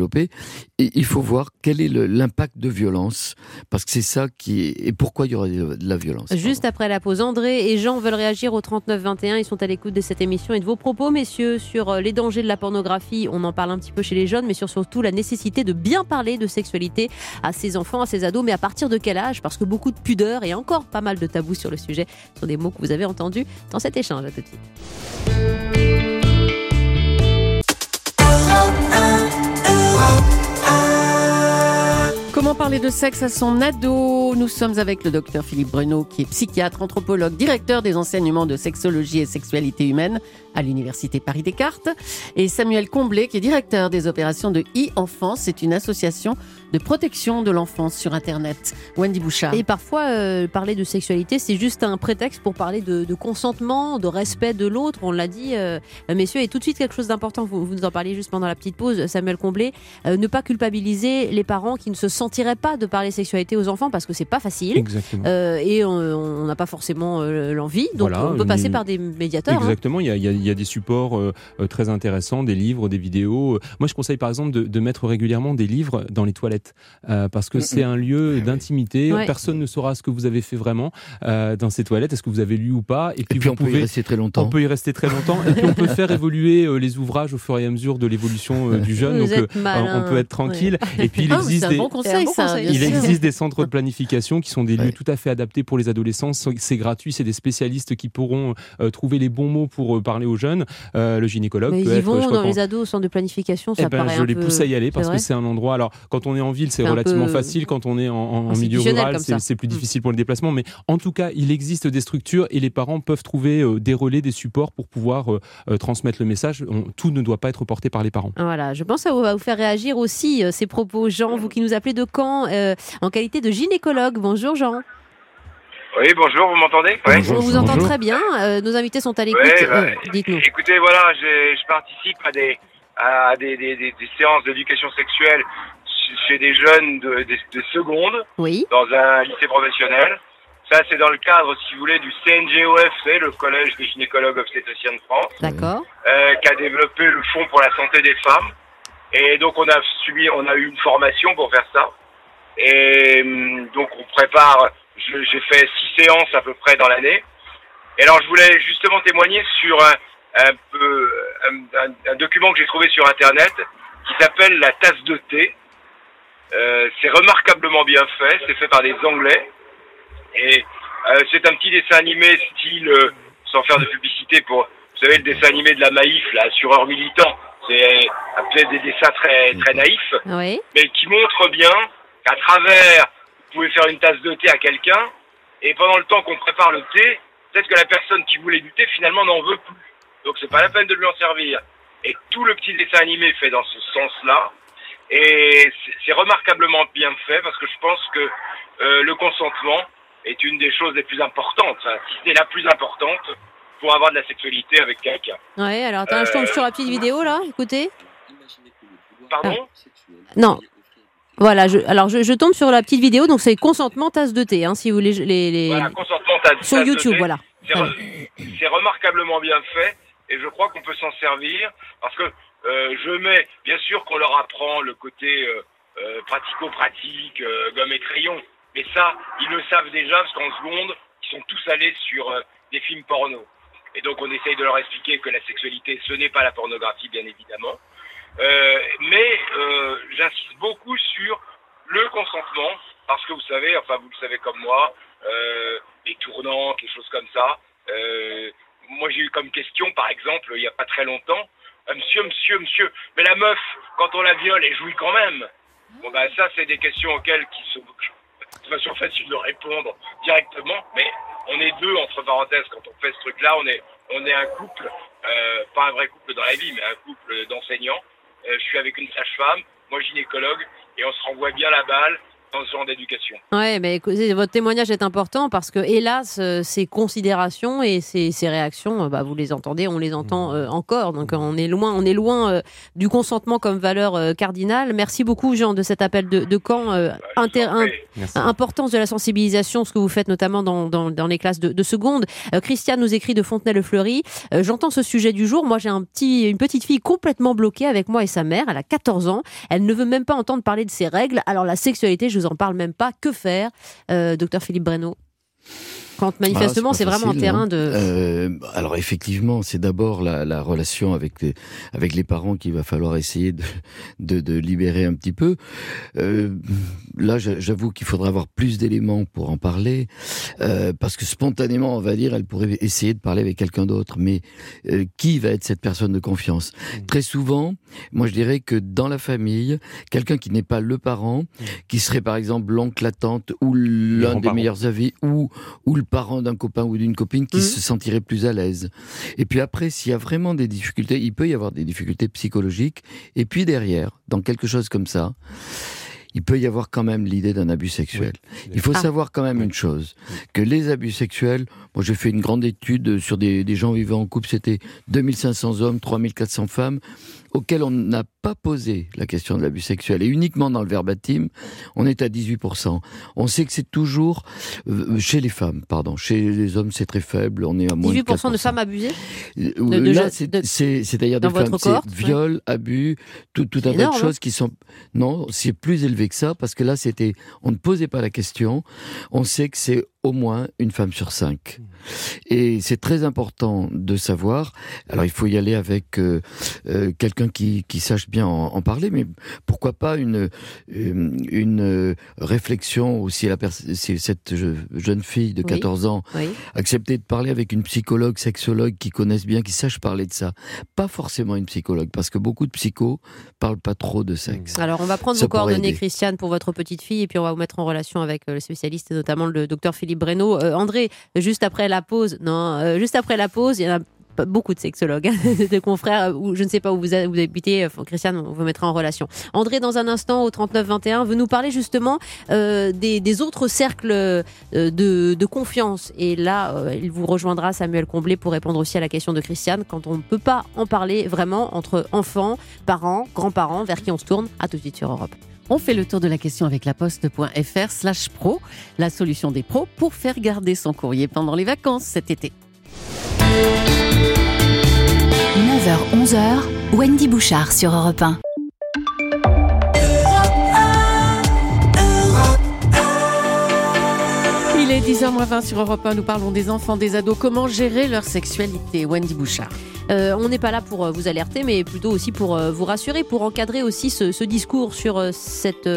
il faut voir quel est l'impact de violence, parce que c'est ça qui est, et pourquoi il y aurait de la violence. Juste après la pause, André et Jean veulent réagir au 39-21. Ils sont à l'écoute de cette émission et de vos propos, messieurs, sur euh, les dangers de la pornographie. On en parle un petit peu chez les jeunes, mais sur surtout la nécessité de bien parler de sexualité à ses enfants, à ses ados. Mais à partir de quel âge? Parce que beaucoup de pudeur et encore pas mal de tabous sur le sujet sont des mots que vous avez entendus dans cet échange. À tout de suite. Comment parler de sexe à son ado? Nous sommes avec le docteur Philippe Bruno, qui est psychiatre, anthropologue, directeur des enseignements de sexologie et sexualité humaine à l'Université Paris-Descartes, et Samuel Comblé, qui est directeur des opérations de e-enfance. C'est une association de protection de l'enfance sur Internet. Wendy Bouchard. Et parfois, euh, parler de sexualité, c'est juste un prétexte pour parler de, de consentement, de respect de l'autre. On l'a dit, euh, messieurs, et tout de suite quelque chose d'important. Vous, vous nous en parliez juste pendant la petite pause, Samuel Comblé. Euh, ne pas culpabiliser les parents qui ne se sentiraient pas de parler sexualité aux enfants parce que c'est pas facile. Exactement. Euh, et on- on n'a pas forcément euh, l'envie, donc Voilà, on peut passer une- par des médiateurs. hein. Exactement, il y, a, il y a- il y a des supports euh, très intéressants, des livres, des vidéos. Moi, je conseille par exemple de, de mettre régulièrement des livres dans les toilettes, euh, parce que c'est un lieu d'intimité. Ouais. Personne ne saura ce que vous avez fait vraiment euh, dans ces toilettes, est-ce que vous avez lu ou pas? Et Et puis, vous on peut y pouvez, rester très on longtemps. peut y rester très longtemps, et puis on peut faire évoluer euh, les ouvrages au fur et à mesure de l'évolution euh, du jeune. Vous Donc, êtes euh, malin. on peut être tranquille. Et puis il Ah, des, bon conseil, ça. il existe des centres de planification qui sont des lieux tout à fait adaptés pour les adolescents. C'est gratuit, c'est des spécialistes qui pourront euh, trouver les bons mots pour euh, parler aux jeunes. Euh, le gynécologue Mais peut ils y être, je vont crois dans les ados au centre de planification, ça eh ben, paraît je un les peu... pousse à y aller parce que c'est un endroit. Alors, quand on est en ville, c'est relativement peu facile. Quand on est en, en- en milieu rural, c'est plus Mm. difficile pour le déplacement. Mais en tout cas, il existe des structures et les parents peuvent trouver euh, des relais, des supports pour pouvoir euh, euh, transmettre le message. On- tout ne doit pas être porté par les parents. Voilà, je pense que ça va vous faire réagir aussi euh, ces propos. Jean, vous qui nous appelez de Caen euh, en qualité de gynécologue. Bonjour Jean. Oui, bonjour, vous m'entendez? Ouais. Bonjour. On vous entend bonjour. très bien. euh, nos invités sont à l'écoute. Ouais, bah, Euh, Dites-nous. Écoutez, voilà, j'ai- je participe à des, à des, des, des, des séances d'éducation sexuelle ch- chez des jeunes de, de, de seconde Oui. dans un lycée professionnel. Ça, c'est dans le cadre, si vous voulez, du CNGOF, c'est le Collège des gynécologues obstétriciens de France, D'accord. euh, qui a développé le Fonds pour la santé des femmes. Et donc, on a subi, on a eu une formation pour faire ça. Et hum, donc, on prépare, j'ai fait six séances à peu près dans l'année. Et alors, je voulais justement témoigner sur un, un peu, un, un- un document que j'ai trouvé sur Internet qui s'appelle la tasse de thé. Euh, c'est remarquablement bien fait, c'est fait par des Anglais. Et euh, c'est un petit dessin animé style, euh, sans faire de publicité pour, vous savez, le dessin animé de la Maïf, là, assureur militant. C'est un peu des dessins très, très naïfs Oui. mais qui montre bien qu'à travers, vous pouvez faire une tasse de thé à quelqu'un, et pendant le temps qu'on prépare le thé, peut-être que la personne qui voulait du thé finalement n'en veut plus. Donc c'est pas la peine de lui en servir. Et tout le petit dessin animé fait dans ce sens-là, et c'est- remarquablement bien fait parce que je pense que euh, le consentement est une des choses les plus importantes, enfin, si ce n'est la plus importante pour avoir de la sexualité avec quelqu'un. Ouais, alors attends, je tombe sur la petite vidéo là, écoutez. Pardon? Non. Voilà, je, alors je, je tombe sur la petite vidéo, donc c'est consentement tasse de thé, hein, si vous voulez. Les, les, Voilà, consentement, tasse- sur tasse de YouTube, thé. voilà. C'est re- c'est remarquablement bien fait et je crois qu'on peut s'en servir parce que euh, je mets, bien sûr qu'on leur apprend le côté euh, euh, pratico-pratique, gomme et crayon, mais ça, ils le savent déjà parce qu'en seconde, ils sont tous allés sur des films porno. Et donc on essaye de leur expliquer que la sexualité, ce n'est pas la pornographie, bien évidemment. Euh, mais euh, j'insiste beaucoup sur le consentement, parce que vous savez, enfin vous le savez comme moi, euh, les tournantes, les choses comme ça. Moi j'ai eu comme question, par exemple, il n'y a pas très longtemps, monsieur, monsieur, monsieur, mais la meuf, quand on la viole, elle jouit quand même. Bon ben ça c'est des questions auxquelles qui sont de façon facile de répondre directement, mais on est deux entre parenthèses quand on fait ce truc-là, on est on est un couple, euh, pas un vrai couple dans la vie, mais un couple d'enseignants. Euh, je suis avec une sage-femme moi gynécologue, et on se renvoie bien la balle dans ce genre d'éducation. Ouais, mais écoutez, votre témoignage est important parce que, hélas, euh, ces considérations et ces, ces réactions, euh, bah, vous les entendez, on les entend euh, encore. Donc, on est loin, on est loin euh, du consentement comme valeur euh, cardinale. Merci beaucoup, Jean, de cet appel de, de camp. euh, Bah, inter- un-. Importance de la sensibilisation, ce que vous faites notamment dans, dans, dans les classes de, de seconde. Euh, Christiane nous écrit de Fontenay-le-Fleury. Euh, J'entends ce sujet du jour. Moi, j'ai un petit, une petite fille complètement bloquée avec moi et sa mère. Elle a 14 ans. Elle ne veut même pas entendre parler de ses règles. Alors, la sexualité, je vous en parle même pas. Que faire, euh, docteur Philippe Breno quand manifestement Ah, c'est vraiment un facile, terrain hein. de. Euh, alors effectivement, c'est d'abord la, la relation avec les, avec les parents qu'il va falloir essayer de, de, de libérer un petit peu. Euh, là, j'a- j'avoue qu'il faudra avoir plus d'éléments pour en parler, euh, parce que spontanément, on va dire, elle pourrait essayer de parler avec quelqu'un d'autre, mais euh, qui va être cette personne de confiance? Très souvent, moi je dirais que dans la famille, quelqu'un qui n'est pas le parent, qui serait par exemple l'oncle, la tante, ou l'un des meilleurs avis, ou ou le parent d'un copain ou d'une copine qui Mhm. se sentirait plus à l'aise. Et puis après, s'il y a vraiment des difficultés, il peut y avoir des difficultés psychologiques. Et puis derrière, dans quelque chose comme ça, il peut y avoir quand même l'idée d'un abus sexuel. Il faut Ah. savoir quand même Oui. une chose, que les abus sexuels, moi j'ai fait une grande étude sur des, des gens vivant en couple, c'était 2500 hommes, 3400 femmes, auxquels on n'a pas posé la question de l'abus sexuel. Et uniquement dans le verbatim, on est à 18%. On sait que c'est toujours euh, chez les femmes, pardon. Chez les hommes, c'est très faible, on est à moins 18% de 4%. femmes abusées Euh, de- de Là, de- c'est-à-dire des femmes, c'est cohorte, ouais. viol, abus, tout, tout un tas de hein. choses qui sont. Non, c'est plus élevé que ça parce que là, c'était, on ne posait pas la question. On sait que c'est au moins une femme sur cinq, et c'est très important de savoir. Alors, il faut y aller avec euh, euh, quelqu'un qui, qui sache bien en, en parler, mais pourquoi pas une une, une, euh, réflexion aussi la si cette je- jeune fille de Oui. 14 ans Oui. accepter de parler avec une psychologue, sexologue qui connaissent bien, qui sache parler de ça. Pas forcément une psychologue, parce que beaucoup de psychos parlent pas trop de sexe. Alors, on va prendre Ça vos coordonnées, aider. Christiane, pour votre petite fille, et puis on va vous mettre en relation avec euh, le spécialiste, et notamment le docteur Philippe Breno. Euh, André, juste après la pause, non, euh, juste après la pause, il y en a beaucoup de sexologues, hein, de confrères, ou je ne sais pas où vous, habitez, euh, Christiane, on vous mettra en relation. André, dans un instant, au 39-21, veut nous parler justement euh, des, autres cercles euh, de, confiance. Et là, il vous rejoindra, Samuel Comblé, pour répondre aussi à la question de Christiane, quand on ne peut pas en parler vraiment entre enfants, parents, grands-parents, vers qui on se tourne. À tout de suite sur Europe. On fait le tour de la question avec la poste.fr slash pro, la solution des pros pour faire garder son courrier pendant les vacances cet été. 9h-11h, Wendy Bouchard sur Europe 1. Il est 10h20 sur Europe 1, nous parlons des enfants, des ados, comment gérer leur sexualité? Wendy Bouchard. Euh, on n'est pas là pour euh, vous alerter, mais plutôt aussi pour euh, vous rassurer, pour encadrer aussi ce, discours sur cet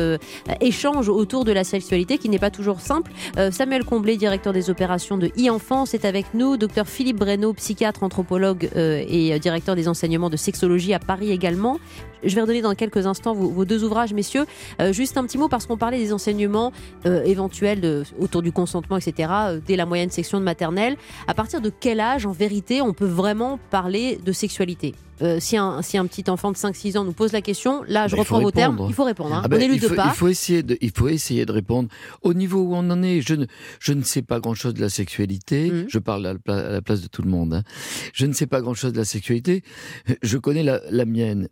échange autour de la sexualité qui n'est pas toujours simple. Samuel Comblé, directeur des opérations de e-enfance, est avec nous. Docteur Philippe Breno, psychiatre, anthropologue et directeur des enseignements de sexologie à Paris également. Je vais redonner dans quelques instants vos, deux ouvrages, messieurs. Juste un petit mot parce qu'on parlait des enseignements éventuels autour du consentement, etc. dès la moyenne section de maternelle. À partir de quel âge, en vérité, on peut vraiment parler de sexualité Euh, si, un, si un petit enfant de 5-6 ans nous pose la question, là, je reprends vos termes, il faut répondre. hein. Ah ben, on il, faut, pas. il faut essayer de, il faut essayer de répondre au niveau où on en est. Je ne, je ne sais pas grand chose de la sexualité. Mhm. Je parle à la, place de tout le monde. hein. Je ne sais pas grand chose de la sexualité. Je connais la, la mienne.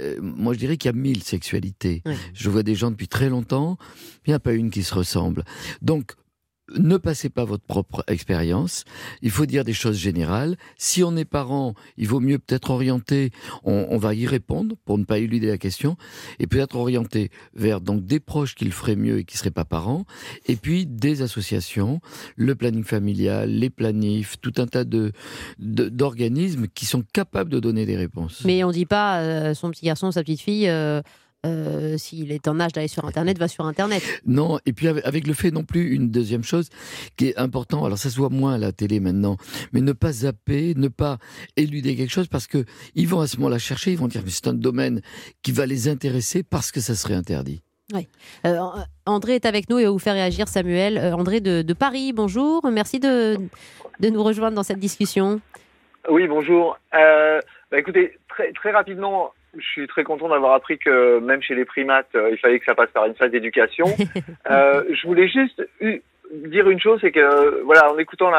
Euh, moi, je dirais qu'il y a mille sexualités. Oui. Je vois des gens depuis très longtemps. Il n'y a pas une qui se ressemble. Donc, ne passez pas votre propre expérience. Il faut dire des choses générales. Si on est parent, il vaut mieux peut-être orienter. On, on va y répondre pour ne pas éluder la question et peut-être orienter vers donc des proches qui le feraient mieux et qui seraient pas parents, et puis des associations, le planning familial, les planifs, tout un tas de d'organismes qui sont capables de donner des réponses. Mais on dit pas euh, son petit garçon, sa petite fille. euh, euh, S'il est en âge d'aller sur Internet, va sur Internet. Non, et puis avec, le fait non plus, une deuxième chose qui est important, alors ça se voit moins à la télé maintenant, mais ne pas zapper, ne pas éluder quelque chose parce que ils vont à ce moment-là chercher, ils vont dire mais c'est un domaine qui va les intéresser parce que ça serait interdit. Euh, André est avec nous et va vous faire réagir, Samuel. Euh, André de, de Paris, bonjour. Merci de, de nous rejoindre dans cette discussion. Oui, bonjour. Euh, bah, écoutez, très, très rapidement, je suis très content d'avoir appris que même chez les primates, euh, il fallait que ça passe par une phase d'éducation. Euh, je voulais juste dire une chose, c'est que voilà, en écoutant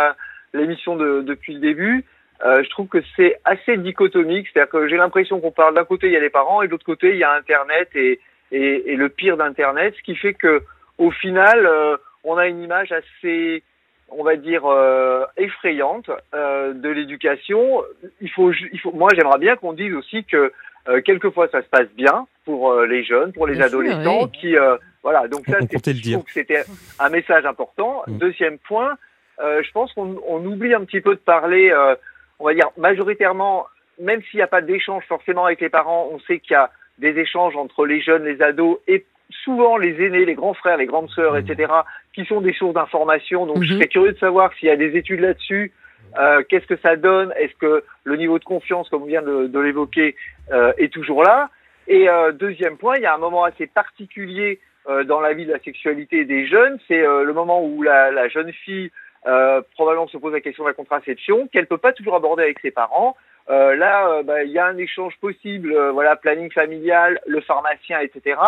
l'émission de, depuis le début, euh, je trouve que c'est assez dichotomique. C'est-à-dire que j'ai l'impression qu'on parle d'un côté il y a les parents et de l'autre côté il y a Internet et, et, et le pire d'Internet, ce qui fait que au final, euh, on a une image assez on va dire euh, effrayante euh, de l'éducation. Il faut, ju- il faut, moi j'aimerais bien qu'on dise aussi que euh, quelquefois ça se passe bien pour euh, les jeunes, pour les Bien sûr, adolescents, oui. qui euh, voilà. Donc ça, le je dire. trouve que c'était un message important. Mm. Deuxième point, euh, je pense qu'on on oublie un petit peu de parler, euh, on va dire majoritairement, même s'il n'y a pas d'échange forcément avec les parents, on sait qu'il y a des échanges entre les jeunes, les ados et souvent les aînés, les grands frères, les grandes sœurs, etc., qui sont des sources d'information. Donc je Mhm. serais curieux de savoir s'il y a des études là-dessus. Euh, Qu'est-ce que ça donne? Est-ce que le niveau de confiance, comme on vient de, de l'évoquer, euh, est toujours là? Et euh, deuxième point, il y a un moment assez particulier euh, dans la vie de la sexualité des jeunes. C'est euh, le moment où la, la jeune fille euh, probablement se pose la question de la contraception, qu'elle peut pas toujours aborder avec ses parents. Là, bah, il y a un échange possible, voilà, planning familial, le pharmacien, etc.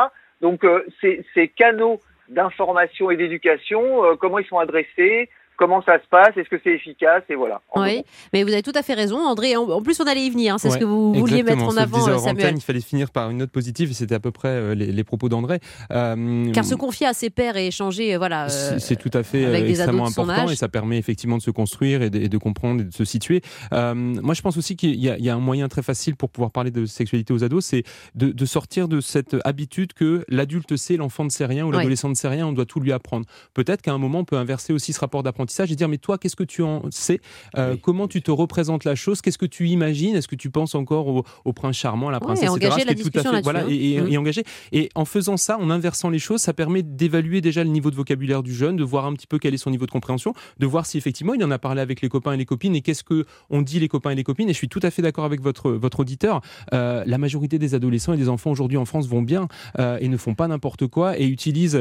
Donc, ces, ces canaux d'information et d'éducation, comment ils sont adressés, comment ça se passe, est-ce que c'est efficace, et voilà. Oui, mais vous avez tout à fait raison, André. En, en plus, on allait y venir. hein, C'est ce que vous vouliez mettre en avant, Samuel. il fallait finir par une note positive et c'était à peu près euh, les, les propos d'André. Euh, Car se confier à ses pairs et échanger, euh, voilà. euh, c'est tout à fait avec des ados extrêmement de son important âge. et ça permet effectivement de se construire et de, et de comprendre et de se situer. Euh, moi, je pense aussi qu'il y, a- il y a un moyen très facile pour pouvoir parler de sexualité aux ados, c'est de, de sortir de cette habitude que l'adulte sait, l'enfant ne sait rien ou Ouais. l'adolescent ne sait rien, on doit tout lui apprendre. Peut-être qu'à un moment, on peut inverser aussi ce rapport d'apprentissage et dire mais toi, qu'est-ce que tu en sais Euh, Oui. Comment tu te représentes la chose Qu'est-ce que tu imagines Est-ce que tu penses encore au, au prince charmant, à la princesse, etc. La qui est tout à fait- voilà, là-dessus, et, et- hein. et engager. Et en faisant ça, en inversant les choses, ça permet d'évaluer déjà le niveau de vocabulaire du jeune, de voir un petit peu quel est son niveau de compréhension, de voir si effectivement il en a parlé avec les copains et les copines et qu'est-ce que on dit les copains et les copines. Et je suis tout à fait d'accord avec votre votre auditeur. Euh, la majorité des adolescents et des enfants aujourd'hui en France vont bien euh, et ne font pas n'importe quoi et utilisent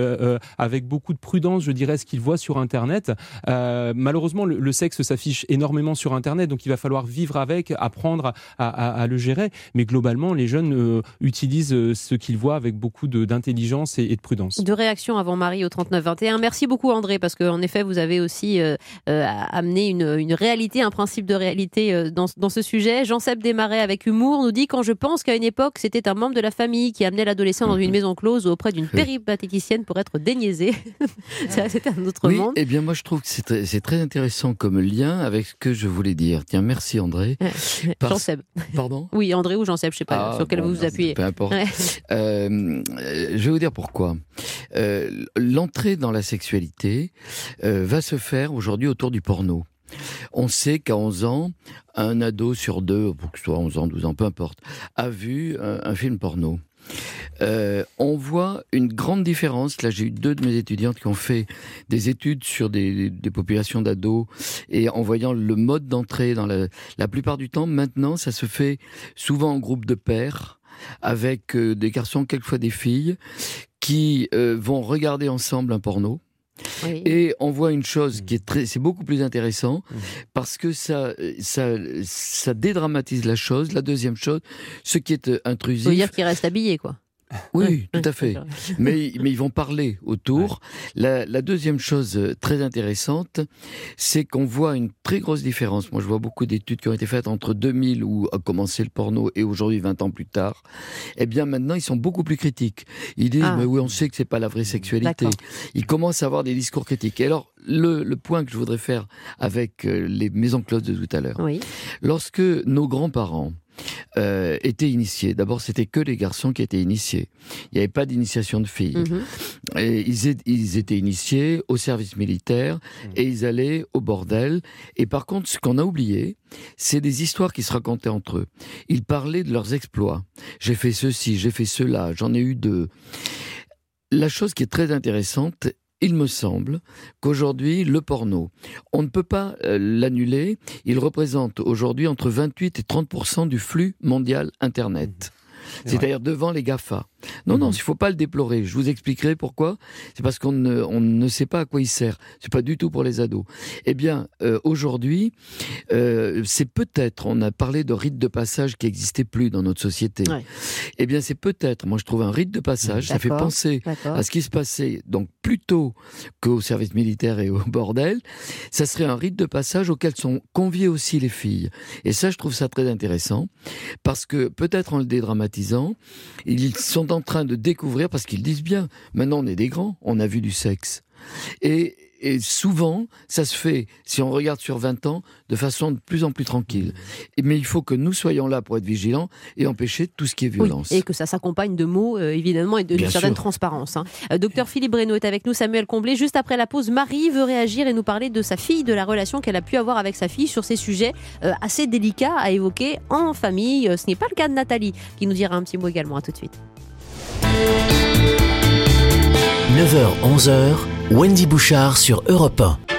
avec beaucoup de prudence, je dirais, ce qu'ils voient sur Internet. Euh, malheureusement, le, le sexe s'affiche énormément sur Internet, donc il va falloir vivre avec, apprendre à, à- à le gérer. Mais globalement, les jeunes euh, utilisent euh, ce qu'ils voient avec beaucoup d'intelligence et, et de prudence. De réaction avant Marie au 39-21. Merci beaucoup André, parce qu'en effet, vous avez aussi euh, euh, amené une, une réalité, un principe de réalité euh, dans, dans ce sujet. Jean-Seb Desmarais, avec humour, nous dit « Quand je pense qu'à une époque, c'était un membre de la famille qui amenait l'adolescent dans une maison close auprès d'une péripatéticienne pour être déniaisé. » C'était un autre Oui, monde. eh bien moi je trouve que c'est c'est très intéressant comme lien avec ce que je voulais dire. Tiens, merci André. Parce- Jean-Seb. Pardon? Oui, André ou Jean-Seb, je sais pas Ah, sur quel bon, vous vous appuyez. Peu importe. Ouais. Euh, je vais vous dire pourquoi. Euh, L'entrée dans la sexualité euh, va se faire aujourd'hui autour du porno. On sait qu'à 11 ans, un ado sur deux, pour que ce soit 11 ans, 12 ans, peu importe, a vu un, un film porno. Euh, on voit une grande différence. Là, j'ai eu deux de mes étudiantes qui ont fait des études sur des, des populations d'ados et en voyant le mode d'entrée dans la, la plupart du temps, maintenant, ça se fait souvent en groupe de pairs avec euh, des garçons, quelquefois des filles, qui euh, vont regarder ensemble un porno. Oui. Et on voit une chose qui est très, c'est beaucoup plus intéressant parce que ça, ça, ça dédramatise la chose. La deuxième chose, ce qui est euh, intrusif, dire qu'il reste habillé, quoi. Oui, tout à fait. Mais, mais ils vont parler autour. La, la deuxième chose euh, très intéressante, c'est qu'on voit une très grosse différence. Moi, je vois beaucoup d'études qui ont été faites entre 2000, où a commencé le porno, et aujourd'hui, 20 ans plus tard. Eh bien, maintenant, ils sont beaucoup plus critiques. Ils disent, Ah. mais oui, on sait que c'est pas la vraie sexualité. Ils commencent à avoir des discours critiques. Et alors, le, le point que je voudrais faire avec euh, les maisons closes de tout à l'heure, Oui. lorsque nos grands-parents euh, étaient initiés, d'abord c'était que les garçons qui étaient initiés. Il n'y avait pas d'initiation de filles. Mhm. Et ils, étaient initiés au service militaire et ils allaient au bordel. Et par contre, ce qu'on a oublié, c'est des histoires qui se racontaient entre eux. Ils parlaient de leurs exploits. J'ai fait ceci, j'ai fait cela, j'en ai eu deux. La chose qui est très intéressante, il me semble qu'aujourd'hui, le porno, on ne peut pas euh, l'annuler. Il représente aujourd'hui entre 28 et 30 du flux mondial Internet. C'est C'est-à-dire devant les GAFA. Non, non, il faut pas le déplorer. Je vous expliquerai pourquoi. C'est parce qu'on ne, on ne sait pas à quoi il sert. C'est pas du tout pour les ados. Eh bien, euh, aujourd'hui, euh, c'est peut-être, on a parlé de rite de passage qui n'existait plus dans notre société. Ouais. Eh bien, c'est peut-être, moi je trouve un rite de passage, ça fait penser à ce qui se passait donc plus tôt qu'au service militaire et au bordel, ça serait un rite de passage auquel sont conviées aussi les filles. Et ça, je trouve ça très intéressant, parce que peut-être en le dédramatisant, ils sont en train de découvrir, parce qu'ils disent bien, maintenant on est des grands, on a vu du sexe. Et, et souvent, ça se fait, si on regarde sur 20 ans, de façon de plus en plus tranquille. Mais il faut que nous soyons là pour être vigilants et empêcher tout ce qui est Oui, violence. et que ça s'accompagne de mots, euh, évidemment, et d'une certaine transparence. hein. Euh, docteur Philippe Breno est avec nous, Samuel Comblé. Juste après la pause, Marie veut réagir et nous parler de sa fille, de la relation qu'elle a pu avoir avec sa fille sur ces sujets euh, assez délicats à évoquer en famille. Ce n'est pas le cas de Nathalie, qui nous dira un petit mot également. À tout de suite. 9h-11h, Wendy Bouchard sur Europe 1.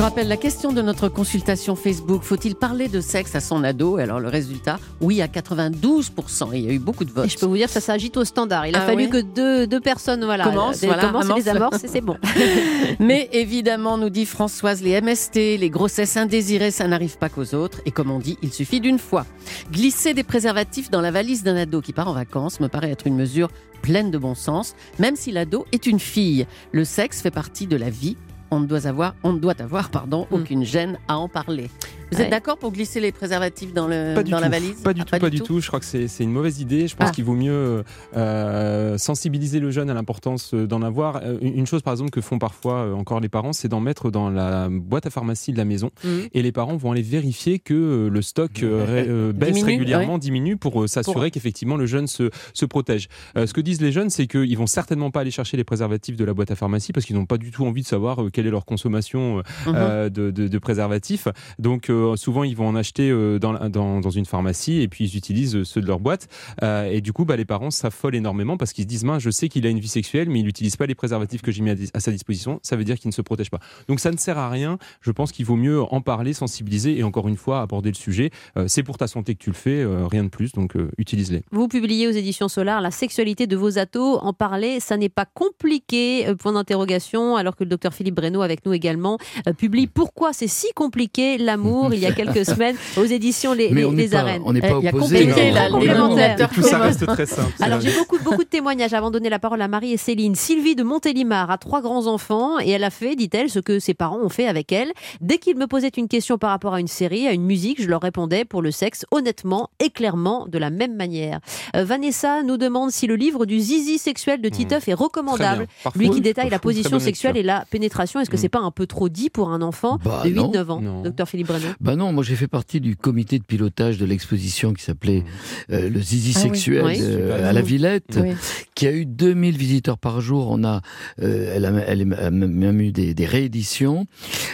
Je rappelle la question de notre consultation Facebook. Faut-il parler de sexe à son ado? Et Alors le résultat, oui à 92%. Et il y a eu beaucoup de votes. Et je peux vous dire que ça s'agite au standard. Il a Ah fallu que deux, deux personnes voilà, Commencent, voilà, commencent les amorces, et c'est bon. Mais évidemment, nous dit Françoise, les MST, les grossesses indésirées, ça n'arrive pas qu'aux autres. Et comme on dit, il suffit d'une fois. Glisser des préservatifs dans la valise d'un ado qui part en vacances me paraît être une mesure pleine de bon sens, même si l'ado est une fille. Le sexe fait partie de la vie. On ne doit avoir, on ne doit avoir pardon, Mm. aucune gêne à en parler. Vous Ouais. êtes d'accord pour glisser les préservatifs dans, le, dans tout. la valise Pas du Ah, tout, pas, du tout. Je crois que c'est une mauvaise idée. Je pense Ah. qu'il vaut mieux euh, sensibiliser le jeune à l'importance euh, d'en avoir. Euh, Une chose, par exemple, que font parfois encore les parents, c'est d'en mettre dans la boîte à pharmacie de la maison. Mhm. Et les parents vont aller vérifier que le stock euh, baisse Diminue, régulièrement, diminue pour s'assurer qu'effectivement le jeune se, se protège. Euh, ce que disent les jeunes, c'est qu'ils vont certainement pas aller chercher les préservatifs de la boîte à pharmacie parce qu'ils n'ont pas du tout envie de savoir euh, quelle est leur consommation euh, Mhm. euh, de, de- de préservatifs. Donc euh, souvent ils vont en acheter dans, la- dans, dans une pharmacie et puis ils utilisent ceux de leur boîte. Et du coup, bah, les parents s'affolent énormément parce qu'ils se disent, je sais qu'il a une vie sexuelle, mais il n'utilise pas les préservatifs que j'ai mis à, sa disposition. Ça veut dire qu'il ne se protège pas. Donc ça ne sert à rien. Je pense qu'il vaut mieux en parler, sensibiliser et encore une fois aborder le sujet. Euh, c'est pour ta santé que tu le fais, euh, rien de plus. Donc euh, utilise-les. Vous publiez aux éditions Solar la sexualité de vos atos. En parler, ça n'est pas compliqué, point d'interrogation, alors que le docteur Philippe Avec nous également, euh, publie Pourquoi c'est si compliqué l'amour, il y a quelques semaines, aux éditions Les, Mais les, on n'est les pas, arènes. on n'est pas il y a opposés. dénominateur Tout ça reste très simple. Alors j'ai beaucoup, beaucoup de témoignages avant de donner la parole à Marie et Céline. Sylvie de Montélimar a trois grands-enfants et elle a fait, dit-elle, ce que ses parents ont fait avec elle. Dès qu'ils me posaient une question par rapport à une série, à une musique, je leur répondais pour le sexe honnêtement et clairement de la même manière. Euh, Vanessa nous demande si le livre du zizi sexuel de Titeuf est recommandable. Lui qui détaille la position sexuelle et la pénétration, est-ce que Mm. c'est pas un peu trop dit pour un enfant Bah, de non. 8-9 ans, Non. docteur Philippe Brenon Bah non, moi j'ai fait partie du comité de pilotage de l'exposition qui s'appelait euh, le zizi Ah sexuel Oui. euh, à la Villette, Oui. qui a eu 2000 visiteurs par jour. On a, euh, elle, a, elle a même eu des, des rééditions.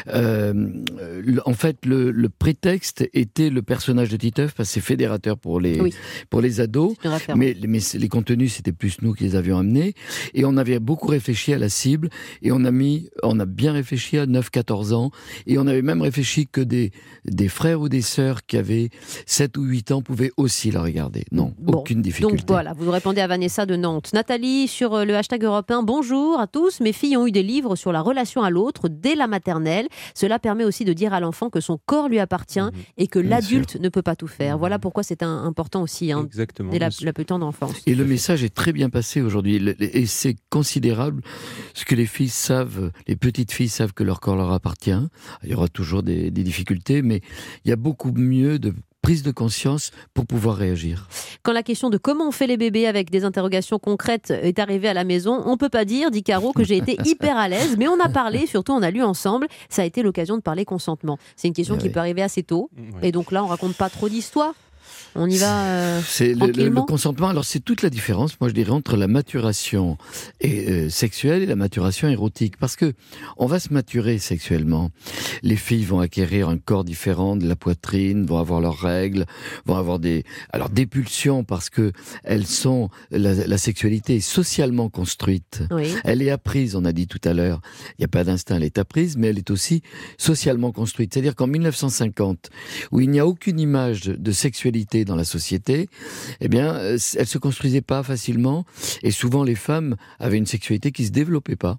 Euh, en fait, le, le prétexte était le personnage de Titeuf, parce que c'est fédérateur pour les, Oui. pour les ados. Mais, mais les contenus, c'était plus nous qui les avions amenés. Et on avait beaucoup réfléchi à la cible. Et on a mis, on a bien réfléchi à 9-14 ans. Et on avait même réfléchi que des, des frères ou des sœurs qui avaient 7 ou 8 ans pouvaient aussi la regarder. Non, Bon, aucune difficulté. Donc voilà, vous répondez à Vanessa de Nantes. Nathalie, sur euh, le hashtag européen, bonjour à tous. Mes filles ont eu des livres sur la relation à l'autre dès la maternelle. Cela permet aussi de dire à l'enfant que son corps lui appartient Mhm. et que l'adulte ne peut pas tout faire. Mhm. Voilà pourquoi c'est important aussi, hein, Exactement. dès la, la plus tendre enfance. Et le message est très bien passé aujourd'hui. Et c'est considérable ce que les filles savent, les petites filles savent que leur corps leur appartient. Il y aura toujours des, des difficultés, mais il y a beaucoup mieux de prise de conscience pour pouvoir réagir. Quand la question de comment on fait les bébés avec des interrogations concrètes est arrivée à la maison, on peut pas dire, dit Caro, que j'ai été hyper à l'aise, mais on a parlé, surtout on a lu ensemble. Ça a été l'occasion de parler consentement. C'est une question Eh qui oui. peut arriver assez tôt. Ouais. Et donc là, on raconte pas trop d'histoires. On y va euh, C'est le, le- le consentement. Alors c'est toute la différence, moi je dirais, entre la maturation et, euh, sexuelle et la maturation érotique, parce que on va se maturer sexuellement. Les filles vont acquérir un corps différent de la poitrine, vont avoir leurs règles, vont avoir des alors des pulsions parce que elles sont la, la sexualité est socialement construite. Oui. Elle est apprise, on a dit tout à l'heure. Il n'y a pas d'instinct, elle est apprise, mais elle est aussi socialement construite. C'est-à-dire qu'en 1950, où il n'y a aucune image de sexualité dans la société, eh bien, euh, elle se construisait pas facilement, et souvent les femmes avaient une sexualité qui se développait pas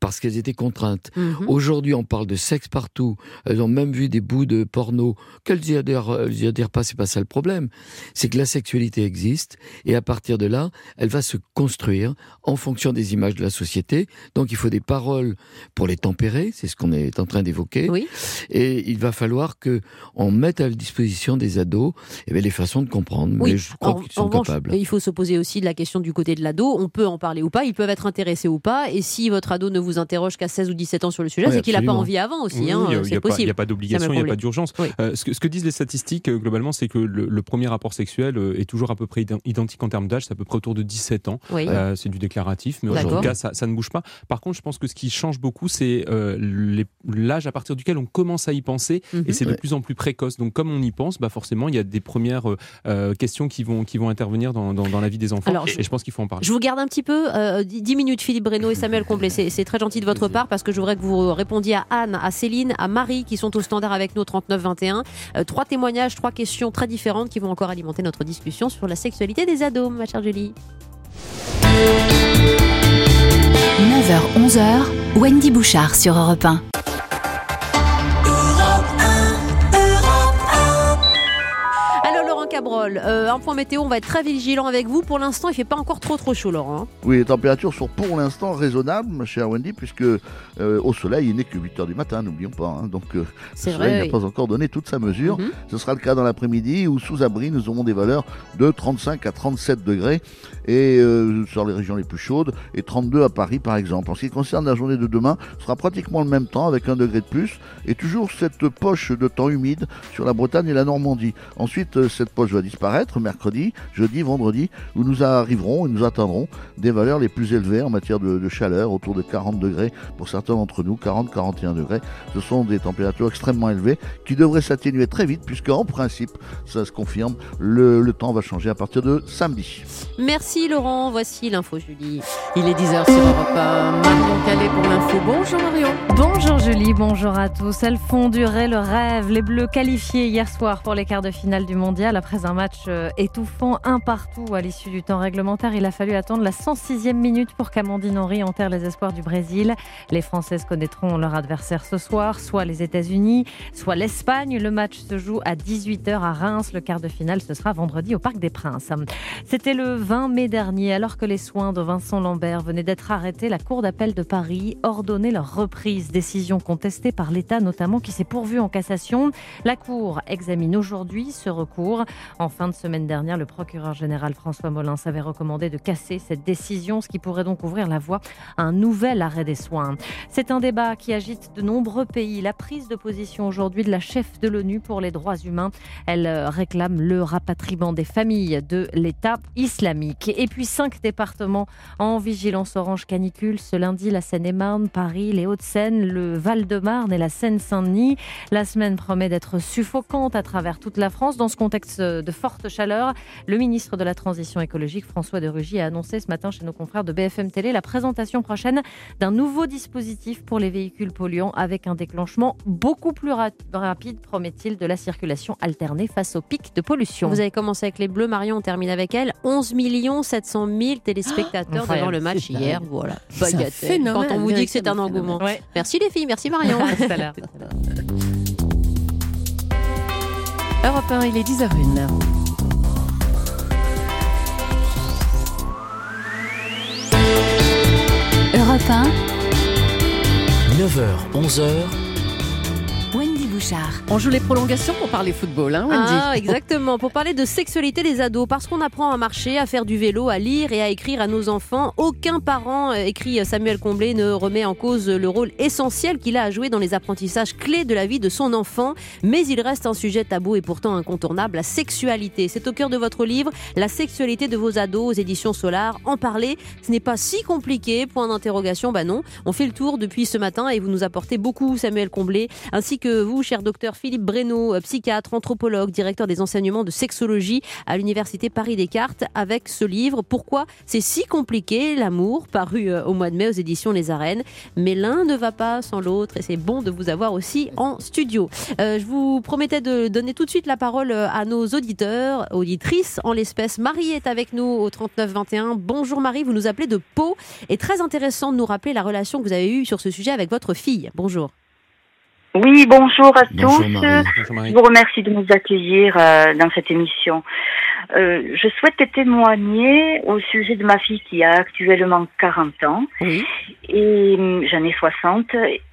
parce qu'elles étaient contraintes. Mhm. Aujourd'hui, on parle de sexe partout. Elles ont même vu des bouts de porno. Qu'elles y adhèrent, elles y adhèrent pas, c'est pas ça le problème. C'est que la sexualité existe et à partir de là, elle va se construire en fonction des images de la société. Donc, il faut des paroles pour les tempérer. C'est ce qu'on est en train d'évoquer. Oui. Et il va falloir que on mette à la disposition des ados eh bien, les façons de comprendre. Oui. Mais je crois qu'ils sont revanche, capables. Il faut se poser aussi de la question du côté de l'ado. On peut en parler ou pas. Ils peuvent être intéressés ou pas. Et si votre ado ne vous interroge qu'à 16 ou 17 ans sur le sujet, Oui, c'est qu'il n'a pas envie avant aussi. Oui, hein, il n'y a, c'est pas- il possible. y a pas d'obligation, il n'y a pas d'urgence. Oui. Euh, ce, que, ce que disent les statistiques, euh, globalement, c'est que le, le premier rapport sexuel euh, est toujours à peu près ident- identique en termes d'âge, c'est à peu près autour de 17 ans. Euh, c'est du déclaratif, mais en tout cas, ça, ça ne bouge pas. Par contre, je pense que ce qui change beaucoup, c'est l'âge à partir duquel on commence à y penser, Mhm. et c'est de plus en plus précoce. Donc, comme on y pense, bah forcément, il y a des premières questions qui vont, qui vont intervenir dans, dans- dans la vie des enfants, Alors, et je pense qu'il faut en parler. Je vous garde un petit peu, euh, 10 minutes, Philippe Breno et Samuel Comblé. C'est très gentil de votre part parce que je voudrais que vous répondiez à Anne, à Céline, à Marie qui sont au standard avec nous au 39-21. Euh, trois témoignages, trois questions très différentes qui vont encore alimenter notre discussion sur la sexualité des ados, ma chère Julie. 9h-11h, Wendy Bouchard sur Europe 1. Cabrol, euh, un point météo, on va être très vigilant avec vous. Pour l'instant, il fait pas encore trop trop chaud, Laurent. hein. Oui, les températures sont pour l'instant raisonnables, ma chère Wendy, puisque euh, au soleil, il n'est que 8 heures du matin, n'oublions pas. hein. donc, euh, le soleil n'a oui. pas encore donné toute sa mesure. Mhm. Ce sera le cas dans l'après-midi où, sous abri, nous aurons des valeurs de 35 à 37 degrés et euh, sur les régions les plus chaudes et 32 à Paris, par exemple. En ce qui concerne la journée de demain, ce sera pratiquement le même temps avec un degré de plus et toujours cette poche de temps humide sur la Bretagne et la Normandie. Ensuite, cette poche va disparaître mercredi, jeudi, vendredi, où nous arriverons et nous atteindrons des valeurs les plus élevées en matière de, de chaleur, autour de 40 degrés pour certains d'entre nous, 40-41 degrés. Ce sont des températures extrêmement élevées qui devraient s'atténuer très vite, puisque en principe, ça se confirme, le, le temps va changer à partir de samedi. Merci Laurent, voici l'info Julie. Il est 10h sur Europe 1. Marion Calais pour l'info. Bonjour Marion. Bonjour Julie, bonjour à tous. Elles font durer le rêve. Les Bleus qualifiés hier soir pour les quarts de finale du mondial après un match euh, étouffant, un partout à l'issue du temps réglementaire. Il a fallu attendre la 106e minute pour qu'Amandine Henry enterre les espoirs du Brésil. Les Françaises connaîtront leur adversaire ce soir, soit les États-Unis, soit l'Espagne. Le match se joue à 18h à Reims. Le quart de finale, ce sera vendredi au Parc des Princes. C'était le 20 mai dernier, alors que les soins de Vincent Lambert venaient d'être arrêtés. La Cour d'appel de Paris ordonnait leur reprise. Décision contestée par l'État, notamment, qui s'est pourvu en cassation. La Cour examine aujourd'hui ce recours. En fin de semaine dernière, le procureur général François Molins avait recommandé de casser cette décision, ce qui pourrait donc ouvrir la voie à un nouvel arrêt des soins. C'est un débat qui agite de nombreux pays. La prise de position aujourd'hui de la chef de l'ONU pour les droits humains. Elle euh, réclame le rapatriement des familles de l'État islamique. Et puis cinq départements en vigilance orange canicule ce lundi, la Seine-et-Marne, Paris, les Hauts-de-Seine, le Val-de-Marne et la Seine-Saint-Denis. La semaine promet d'être suffocante à travers toute la France. Dans ce contexte de forte chaleur, le ministre de la Transition écologique, François de Rugy, a annoncé ce matin chez nos confrères de BFM Télé la présentation prochaine d'un nouveau dispositif pour les véhicules polluants avec un déclenchement beaucoup plus ra- rapide, promet-il, de la circulation alternée face au pic de pollution. Vous avez commencé avec les Bleus, Marion, on termine avec elle. 11 700 000 téléspectateurs Incroyable. devant le match hier. Voilà. Bagatelle. Quand on vous dit que c'est un engouement. Ouais. Merci les filles, merci Marion. À tout à l'heure. Europe 1, il est 10h01. Europe 1, 9h, 11h, Wendy Bouchard. On joue les prolongations pour parler football, hein, Wendy Ah, exactement. Pour parler de sexualité des ados, parce qu'on apprend à marcher, à faire du vélo, à lire et à écrire à nos enfants, aucun parent, euh, écrit Samuel Comblé, ne remet en cause le rôle essentiel qu'il a à jouer dans les apprentissages clés de la vie de son enfant. Mais il reste un sujet tabou et pourtant incontournable, la sexualité. C'est au cœur de votre livre, La sexualité de vos ados aux éditions Solar. En parler, ce n'est pas si compliqué, point d'interrogation, bah non. On fait le tour depuis ce matin et vous nous apportez beaucoup, Samuel Comblé, ainsi que vous, cher docteur Philippe Breno, euh, psychiatre, anthropologue, directeur des enseignements de sexologie à l'Université Paris-Descartes, avec ce livre Pourquoi c'est si compliqué l'amour, paru euh, au mois de mai aux éditions Les Arènes. Mais l'un ne va pas sans l'autre et c'est bon de vous avoir aussi en studio. Euh, je vous promettais de donner tout de suite la parole à nos auditeurs, auditrices en l'espèce. Marie est avec nous au 3921. Bonjour Marie, vous nous appelez de Pau. Et très intéressant de nous rappeler la relation que vous avez eue sur ce sujet avec votre fille. Bonjour. Oui, bonjour à Bonjour, tous. Marie. Bonjour Marie. Je vous remercie de nous accueillir euh, dans cette émission. Euh, je souhaite témoigner au sujet de ma fille qui a actuellement 40 ans Oui. et hum, j'en ai 60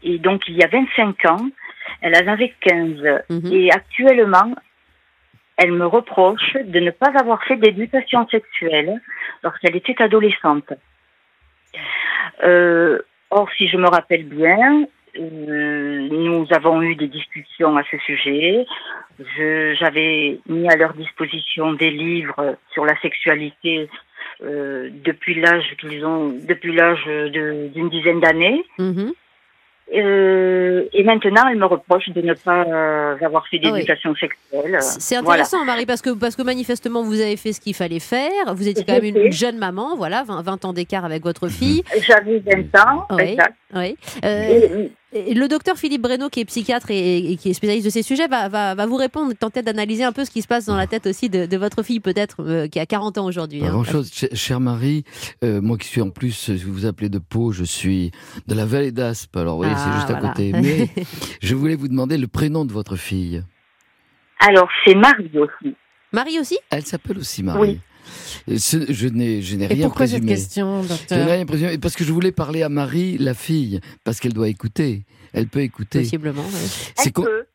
et donc il y a 25 ans, elle en avait 15 Mhm. et actuellement, elle me reproche de ne pas avoir fait d'éducation sexuelle lorsqu'elle était adolescente. Euh, or, si je me rappelle bien, nous avons eu des discussions à ce sujet. Je- J'avais mis à leur disposition des livres sur la sexualité euh, depuis l'âge qu'ils ont, depuis l'âge d'une dizaine d'années. Mhm. Euh, et maintenant, elle me reproche de ne pas euh, avoir fait Ah oui. d'éducation sexuelle. C'est Voilà. intéressant, Marie, parce que, parce que manifestement, vous avez fait ce qu'il fallait faire. Vous étiez quand même une, jeune maman, voilà, 20, 20 ans d'écart avec votre fille. J'avais 20 ans, Oui. exact. Oui. Euh, Et- et le docteur Philippe Breno, qui est psychiatre et, et qui est spécialiste de ces sujets, va, va, va vous répondre, tenter d'analyser un peu ce qui se passe dans la tête aussi de, de votre fille, peut-être, euh, qui a 40 ans aujourd'hui. Pas hein. grand chose, chère Marie. euh, moi qui suis en plus, euh, vous vous appelez de Pau, je suis de la vallée d'Aspe. Alors oui, Ah, c'est juste à voilà. côté. Mais je voulais vous demander le prénom de votre fille. Alors, c'est Marie aussi. Marie aussi? Elle s'appelle aussi Marie. Oui. Ce- je n'ai, je n'ai Et rien pourquoi cette présumé. question, Je n'ai docteur rien présumé parce que je voulais parler à Marie, la fille, parce qu'elle doit écouter. Elle peut écouter. Possiblement. oui. Elle con- peut,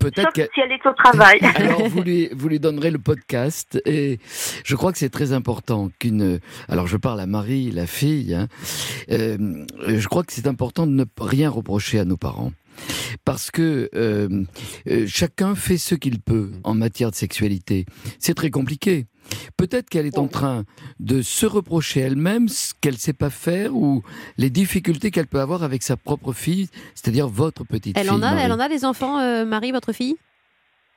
Peut-être sauf que si elle est au travail. Alors, vous lui, vous lui donnerez le podcast et je crois que c'est très important qu'une. Alors, je parle à Marie, la fille. hein, euh, je crois que c'est important de ne rien reprocher à nos parents. Parce que euh, euh, chacun fait ce qu'il peut en matière de sexualité. C'est très compliqué. Peut-être qu'elle est en train de se reprocher elle-même ce qu'elle sait pas faire ou les difficultés qu'elle peut avoir avec sa propre fille, c'est-à-dire votre petite Elle fille. en a, Marie. elle en a des enfants, euh, Marie, votre fille?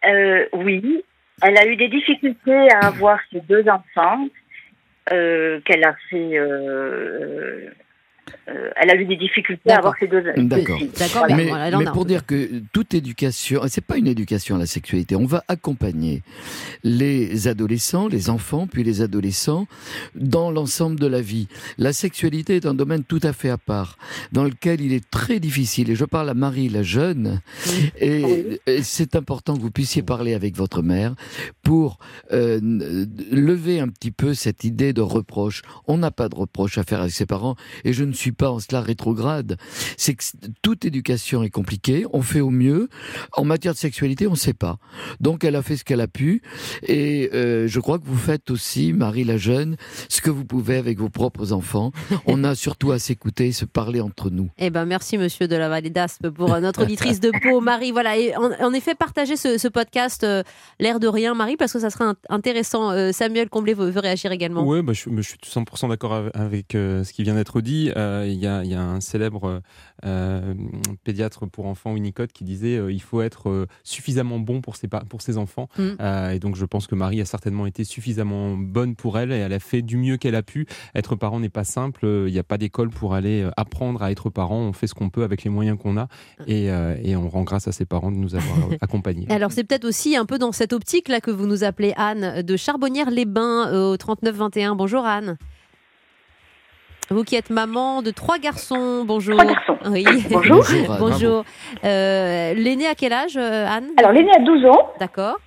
Euh, oui, elle a eu des difficultés à avoir ses deux enfants euh, qu'elle a fait. euh, euh, elle a eu des difficultés à avoir ses deux D'accord. Voilà. mais pour dire que toute éducation, c'est pas une éducation à la sexualité, on va accompagner les adolescents, les enfants, puis les adolescents dans l'ensemble de la vie. La sexualité est un domaine tout à fait à part, dans lequel il est très difficile, et je parle à Marie la jeune, et, Oui. et c'est important que vous puissiez parler avec votre mère pour euh, lever un petit peu cette idée de reproche. On n'a pas de reproche à faire avec ses parents, et je ne suis pas en cela rétrograde. C'est que toute éducation est compliquée, on fait au mieux. En matière de sexualité, on ne sait pas. Donc elle a fait ce qu'elle a pu, et euh, je crois que vous faites aussi, Marie la jeune, ce que vous pouvez avec vos propres enfants. On a surtout à s'écouter, se parler entre nous. Eh ben, merci, monsieur de la Vallée d'Aspe, pour euh, notre auditrice de Pau, Marie. Voilà, et en, en effet, partagez ce, ce podcast, euh, l'air de rien, Marie, parce que ça serait int- intéressant. Euh, Samuel Comblé veut, veut réagir également. Oui, bah, je, je suis 100% d'accord av- avec euh, ce qui vient d'être dit. Euh, Il y, a, il y a un célèbre euh, pédiatre pour enfants, Winnicott, qui disait euh, il faut être euh, suffisamment bon pour ses, pour ses enfants. Mm. Euh, et donc, je pense que Marie a certainement été suffisamment bonne pour elle et elle a fait du mieux qu'elle a pu. Être parent n'est pas simple. Il n'y a pas d'école pour aller apprendre à être parent. On fait ce qu'on peut avec les moyens qu'on a et, euh, et on rend grâce à ses parents de nous avoir accompagnés. Alors c'est peut-être aussi un peu dans cette optique là que vous nous appelez Anne de Charbonnières-les-Bains au 3921. Bonjour Anne. Vous qui êtes maman de trois garçons, bonjour. Trois garçons. Oui. Bonjour. Bonjour. Euh, L'aîné à quel âge, euh, Anne Alors, l'aîné a 12 ans D'accord.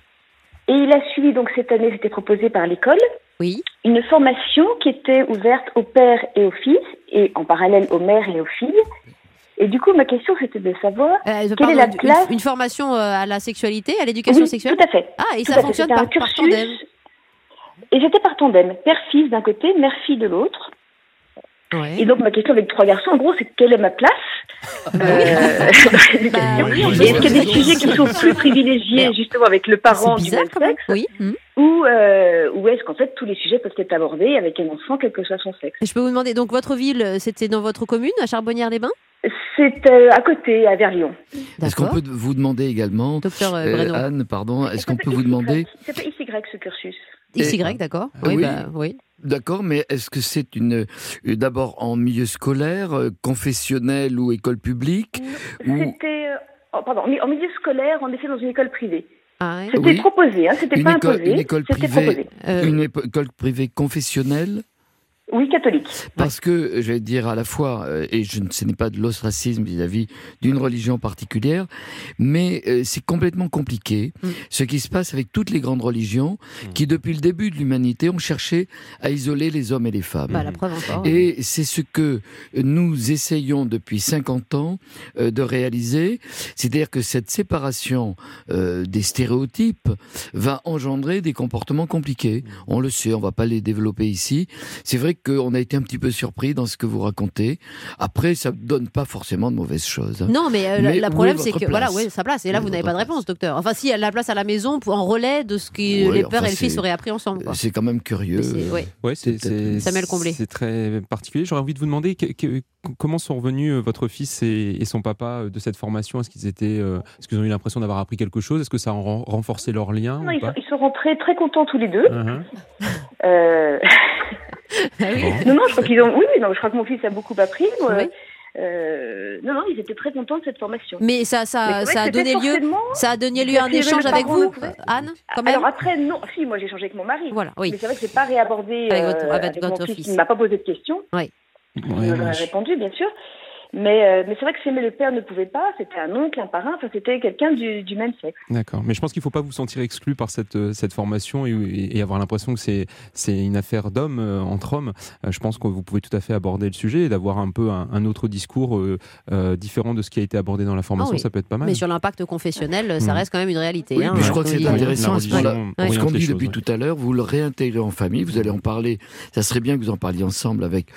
et il a suivi, donc cette année, c'était proposé par l'école, Oui. une formation qui était ouverte aux pères et aux fils et en parallèle aux mères et aux filles. Et du coup, ma question, c'était de savoir Euh, quelle pardon, est la une- place. une, formation euh, à la sexualité, à l'éducation Oui, sexuelle Tout à fait. Ah, et Tout ça fonctionne par, un par tandem Et j'étais par tandem, père-fils d'un côté, mère-fille de l'autre. Ouais. Et donc ma question avec trois garçons, en gros, c'est quelle est ma place euh, dans l'éducation Bah oui, Et peut Est-ce qu'il y a des sujets qui sont plus privilégiés justement avec le parent C'est du bizarre même sexe Oui. hmm. ou, euh, ou est-ce qu'en fait tous les sujets peuvent être abordés avec un enfant, quel que soit son sexe? Je peux vous demander, donc votre ville, euh, c'était dans votre commune, à Charbonnières-les-Bains? C'est euh, à côté, à Verlion. Est-ce qu'on peut vous demander également, Docteur euh, euh. Anne, pardon, est-ce qu'on peut vous demander, XY. Ça s'appelle XY ce cursus. XY, d'accord Euh, Oui, oui. bah, oui. D'accord, mais est-ce que c'est une, euh, d'abord en milieu scolaire, euh, confessionnel ou école publique C'était, euh, oh, pardon, en mi- en milieu scolaire, on était dans une école privée. Ah. C'était Oui. proposé, hein, c'était pas école, imposé. une école c'était privée, proposé. Euh, une école privée confessionnelle Oui, catholique. Parce que, je vais dire à la fois, euh, et je, ne- ce n'est pas de l'ostracisme vis-à-vis d'une religion particulière, mais euh, c'est complètement compliqué Mm. ce qui se passe avec toutes les grandes religions qui, depuis le début de l'humanité, ont cherché à isoler les hommes et les femmes. bah, la preuve encore. Et c'est ce que nous essayons depuis 50 ans euh, de réaliser, c'est-à-dire que cette séparation euh, des stéréotypes va engendrer des comportements compliqués. On le sait, on va pas les développer ici. C'est vrai qu'on a été un petit peu surpris dans ce que vous racontez. Après, ça ne donne pas forcément de mauvaises choses. hein. Non, mais, euh, Mais où problème, est c'est que voilà, place ouais, sa place? Et là, vous n'avez pas de réponse, docteur. Enfin, si, elle a la place à la maison pour, en relais de ce que Ouais, les pères enfin, et les filles c'est- auraient appris ensemble. C'est quand même curieux. Ouais. C'est Comblé. C'est très particulier. J'aurais envie de vous demander que- que- comment sont revenus euh, votre fils et, et son papa euh, de cette formation? Est-ce qu'ils étaient, euh, est-ce qu'ils ont eu l'impression d'avoir appris quelque chose? Est-ce que ça a ren- renforcé leur lien Non, ou ils, pas? sont, ils sont rentrés très contents tous les deux. Euh, Ah oui. non, non, je crois qu'ils ont. Oui, oui, non, je crois que mon fils a beaucoup appris. moi. Oui. Euh, non, non, ils étaient très contents de cette formation. Mais ça, ça, ça a donné lieu, ça a donné lieu à un échange avec vous, de- Anne, quand même. Alors après, non. Si, moi j'ai échangé avec mon mari. Voilà, oui. Mais c'est vrai que je n'ai pas réabordé Avec votre- euh, avec avec, votre mon fils. fils. Il ne m'a pas posé de questions. Ouais, Il moi, je- répondu, bien sûr. Mais, euh, mais c'est vrai que si le père ne pouvait pas, c'était un oncle, un parrain, enfin c'était quelqu'un du, du même sexe. D'accord. Mais je pense qu'il ne faut pas vous sentir exclu par cette, euh, cette formation et, et avoir l'impression que c'est, c'est une affaire d'hommes euh, entre hommes. Euh, je pense que vous pouvez tout à fait aborder le sujet et d'avoir un peu un, un autre discours euh, euh, différent de ce qui a été abordé dans la formation. Ah oui. Ça peut être pas mal. Mais sur l'impact confessionnel, ça Mm. reste quand même une réalité. Oui, hein, mais je crois que c'est intéressant ce qu'on dit choses, depuis ouais. tout à l'heure, vous le réintégrez en famille, vous allez en parler. Ça serait bien que vous en parliez ensemble avec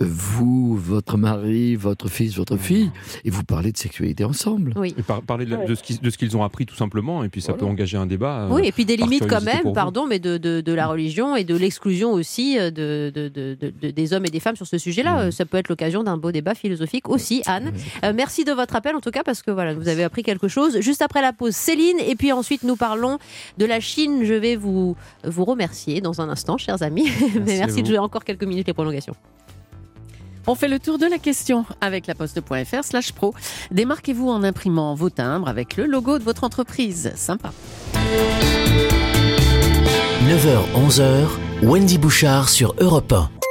vous, votre mari, votre fils, votre fille, et vous parlez de sexualité ensemble. Oui. Et par- parler de, ce qu'ils- ont appris tout simplement, et puis ça Voilà. peut engager un débat. euh, Oui, et puis des limites quand même, pardon, mais de, de, de la religion et de l'exclusion aussi euh, de, de, de- de- de- des hommes et des femmes sur ce sujet-là. Mhm. Euh, Ça peut être l'occasion d'un beau débat philosophique aussi, Anne. Euh, merci de votre appel en tout cas parce que voilà, vous avez appris quelque chose. Juste après la pause, Céline, et puis ensuite nous parlons de la Chine. Je vais vous, vous remercier dans un instant, chers amis. Mais merci de jouer encore quelques minutes les prolongations. On fait le tour de la question avec laposte.fr slash pro. Démarquez-vous en imprimant vos timbres avec le logo de votre entreprise. Sympa. 9h-11h, Wendy Bouchard sur Europe 1.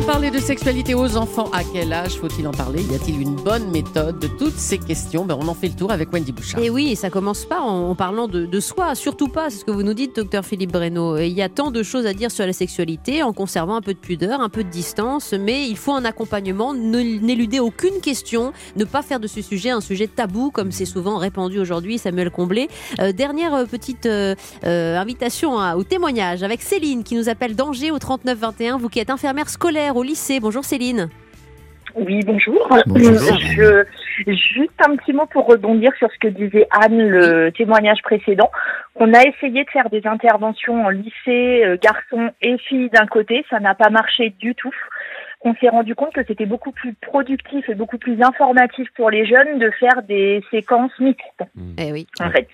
Comment parler de sexualité aux enfants? À quel âge faut-il en parler? Y a-t-il une bonne méthode de toutes ces questions? Ben, On en fait le tour avec Wendy Bouchard. Et oui, ça commence pas en, en parlant de, de soi, surtout pas, c'est ce que vous nous dites, docteur Philippe Breno. Il y a tant de choses à dire sur la sexualité en conservant un peu de pudeur, un peu de distance, mais il faut un accompagnement, ne- n'éluder aucune question, ne pas faire de ce sujet un sujet tabou, comme c'est souvent répandu aujourd'hui, Samuel Comblé. Euh, dernière euh, petite euh, euh, invitation à- au témoignage avec Céline qui nous appelle d'Angers au 3921, vous qui êtes infirmière scolaire au lycée. Bonjour Céline. Oui, bonjour. Bonjour. Je, juste un petit mot pour rebondir sur ce que disait Anne, le témoignage précédent. On a essayé de faire des interventions en lycée, euh, garçons et filles d'un côté, ça n'a pas marché du tout. On s'est rendu compte que c'était beaucoup plus productif et beaucoup plus informatif pour les jeunes de faire des séquences mixtes, Eh oui. en fait.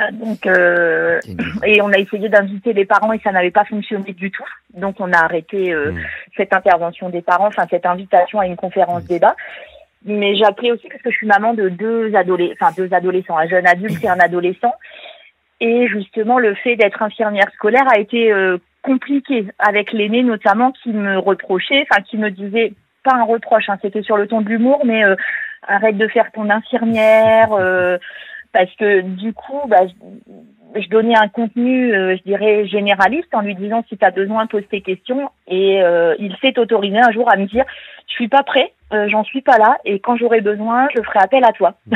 Euh, Donc, euh, et on a essayé d'inviter les parents et ça n'avait pas fonctionné du tout. Donc on a arrêté euh, Mm. cette intervention des parents, enfin cette invitation à une conférence débat. Mais j'ai aussi parce que je suis maman de deux adolescents, enfin deux adolescents, un jeune adulte et un adolescent. Et justement, le fait d'être infirmière scolaire a été euh, compliqué avec l'aîné notamment qui me reprochait, enfin qui me disait pas un reproche, hein, c'était sur le ton de l'humour, mais euh, arrête de faire ton infirmière. Euh, parce que du coup, bah, je donnais un contenu, euh, je dirais, généraliste en lui disant si tu as besoin, pose tes questions. Et euh, il s'est autorisé un jour à me dire je suis pas prêt, euh, j'en suis pas là, et quand j'aurai besoin, je ferai appel à toi.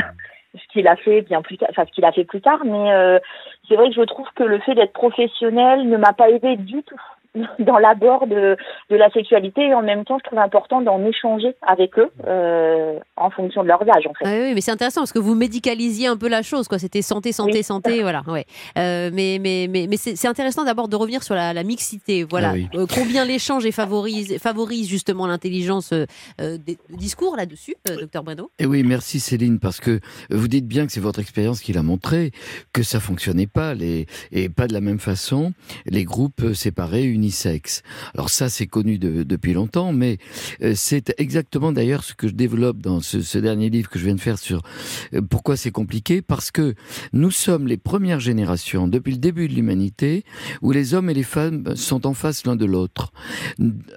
ce qu'il a fait bien plus tard, enfin ce qu'il a fait plus tard, mais c'est vrai que je trouve que le fait d'être professionnel ne m'a pas aidé du tout dans l'abord de, de la sexualité et en même temps je trouve important d'en échanger avec eux euh, en fonction de leur âge en fait. Ah oui mais c'est intéressant parce que vous médicalisiez un peu la chose quoi. C'était santé santé santé voilà ouais. Euh, mais mais mais, mais c'est intéressant d'abord de revenir sur la, la mixité voilà. Ah Euh, combien l'échange favorise favorise justement l'intelligence euh, des discours là-dessus euh, docteur Breno? Et oui, merci Céline, parce que vous dites bien que c'est votre expérience qui l'a montré, que ça fonctionnait pas, les, et pas de la même façon, les groupes séparés unisexes. Alors ça, c'est connu de- depuis longtemps, mais euh, c'est exactement d'ailleurs ce que je développe dans ce, ce dernier livre que je viens de faire sur euh, pourquoi c'est compliqué, parce que nous sommes les premières générations, depuis le début de l'humanité, où les hommes et les femmes sont en face l'un de l'autre.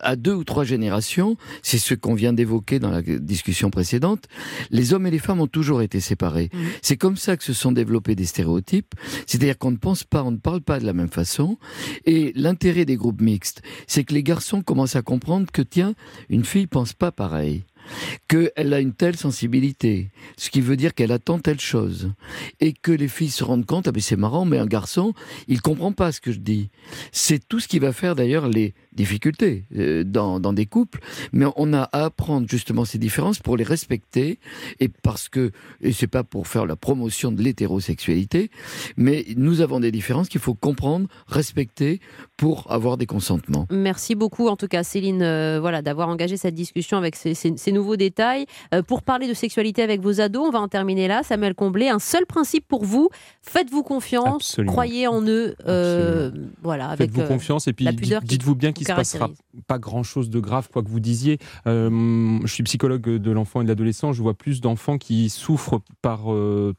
À deux ou trois générations, c'est ce qu'on vient d'évoquer dans la discussion précédente, les hommes et les femmes ont toujours été séparés. C'est comme ça que se sont développés des stéréotypes, c'est-à-dire qu'on ne pense pas, on ne parle pas de la même façon. Et l'intérêt des groupes mixtes, c'est que les garçons commencent à comprendre que, tiens, une fille pense pas pareil qu'elle a une telle sensibilité, ce qui veut dire qu'elle attend telle chose, et que les filles se rendent compte, ah ben c'est marrant, mais un garçon, il comprend pas ce que je dis. C'est tout ce qui va faire d'ailleurs les difficultés euh, dans, dans des couples, mais on a à apprendre justement ces différences pour les respecter, et parce que, et c'est pas pour faire la promotion de l'hétérosexualité, mais nous avons des différences qu'il faut comprendre, respecter, pour avoir des consentements. Merci beaucoup, en tout cas, Céline, euh, voilà, d'avoir engagé cette discussion avec ces, ces- ces nouveaux détails. Euh, pour parler de sexualité avec vos ados, on va en terminer là. Samuel Comblé, un seul principe pour vous faites-vous confiance, Absolument. croyez en eux. euh, voilà, avec Faites-vous euh, confiance et puis dites-vous bien qu'il se vous passera pas grand-chose de grave, quoi que vous disiez. Euh, je suis psychologue de l'enfant et de l'adolescent. Je vois plus d'enfants qui souffrent par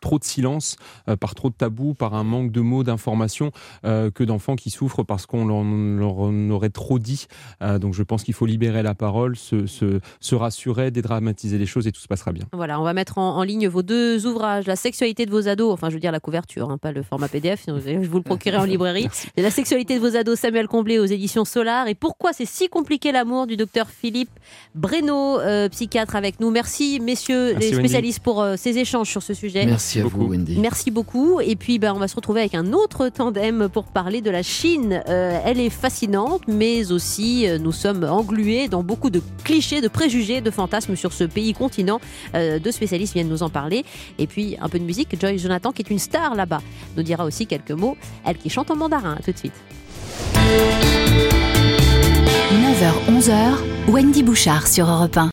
trop de silence, par trop de tabous, par un manque de mots, d'informations, que d'enfants qui souffrent parce qu'on leur, leur en aurait trop dit. Donc je pense qu'il faut libérer la parole, se, se, se rassurer, dédramatiser les choses et tout se passera bien. Voilà, on va mettre en, en ligne vos deux ouvrages, La sexualité de vos ados, enfin je veux dire la couverture, hein, pas le format PDF, sinon je vous le procurer en librairie. La sexualité de vos ados, Samuel Comblé aux éditions Solar. Et pourquoi c'est si compliqué l'amour du docteur Philippe Breno, euh, psychiatre avec nous. Merci messieurs Merci, les Wendy. spécialistes pour euh, ces échanges sur ce sujet. Merci à vous, Wendy. Merci beaucoup. Et puis, ben, on va se retrouver avec un autre tandem pour parler de la Chine. Euh, elle est fascinante, mais aussi euh, nous sommes englués dans beaucoup de clichés, de préjugés, de sur ce pays continent. Euh, deux spécialistes viennent nous en parler. Et puis, un peu de musique. Joy Jonathan, qui est une star là-bas, nous dira aussi quelques mots. Elle qui chante en mandarin. À tout de suite. 9h-11h, Wendy Bouchard sur Europe 1.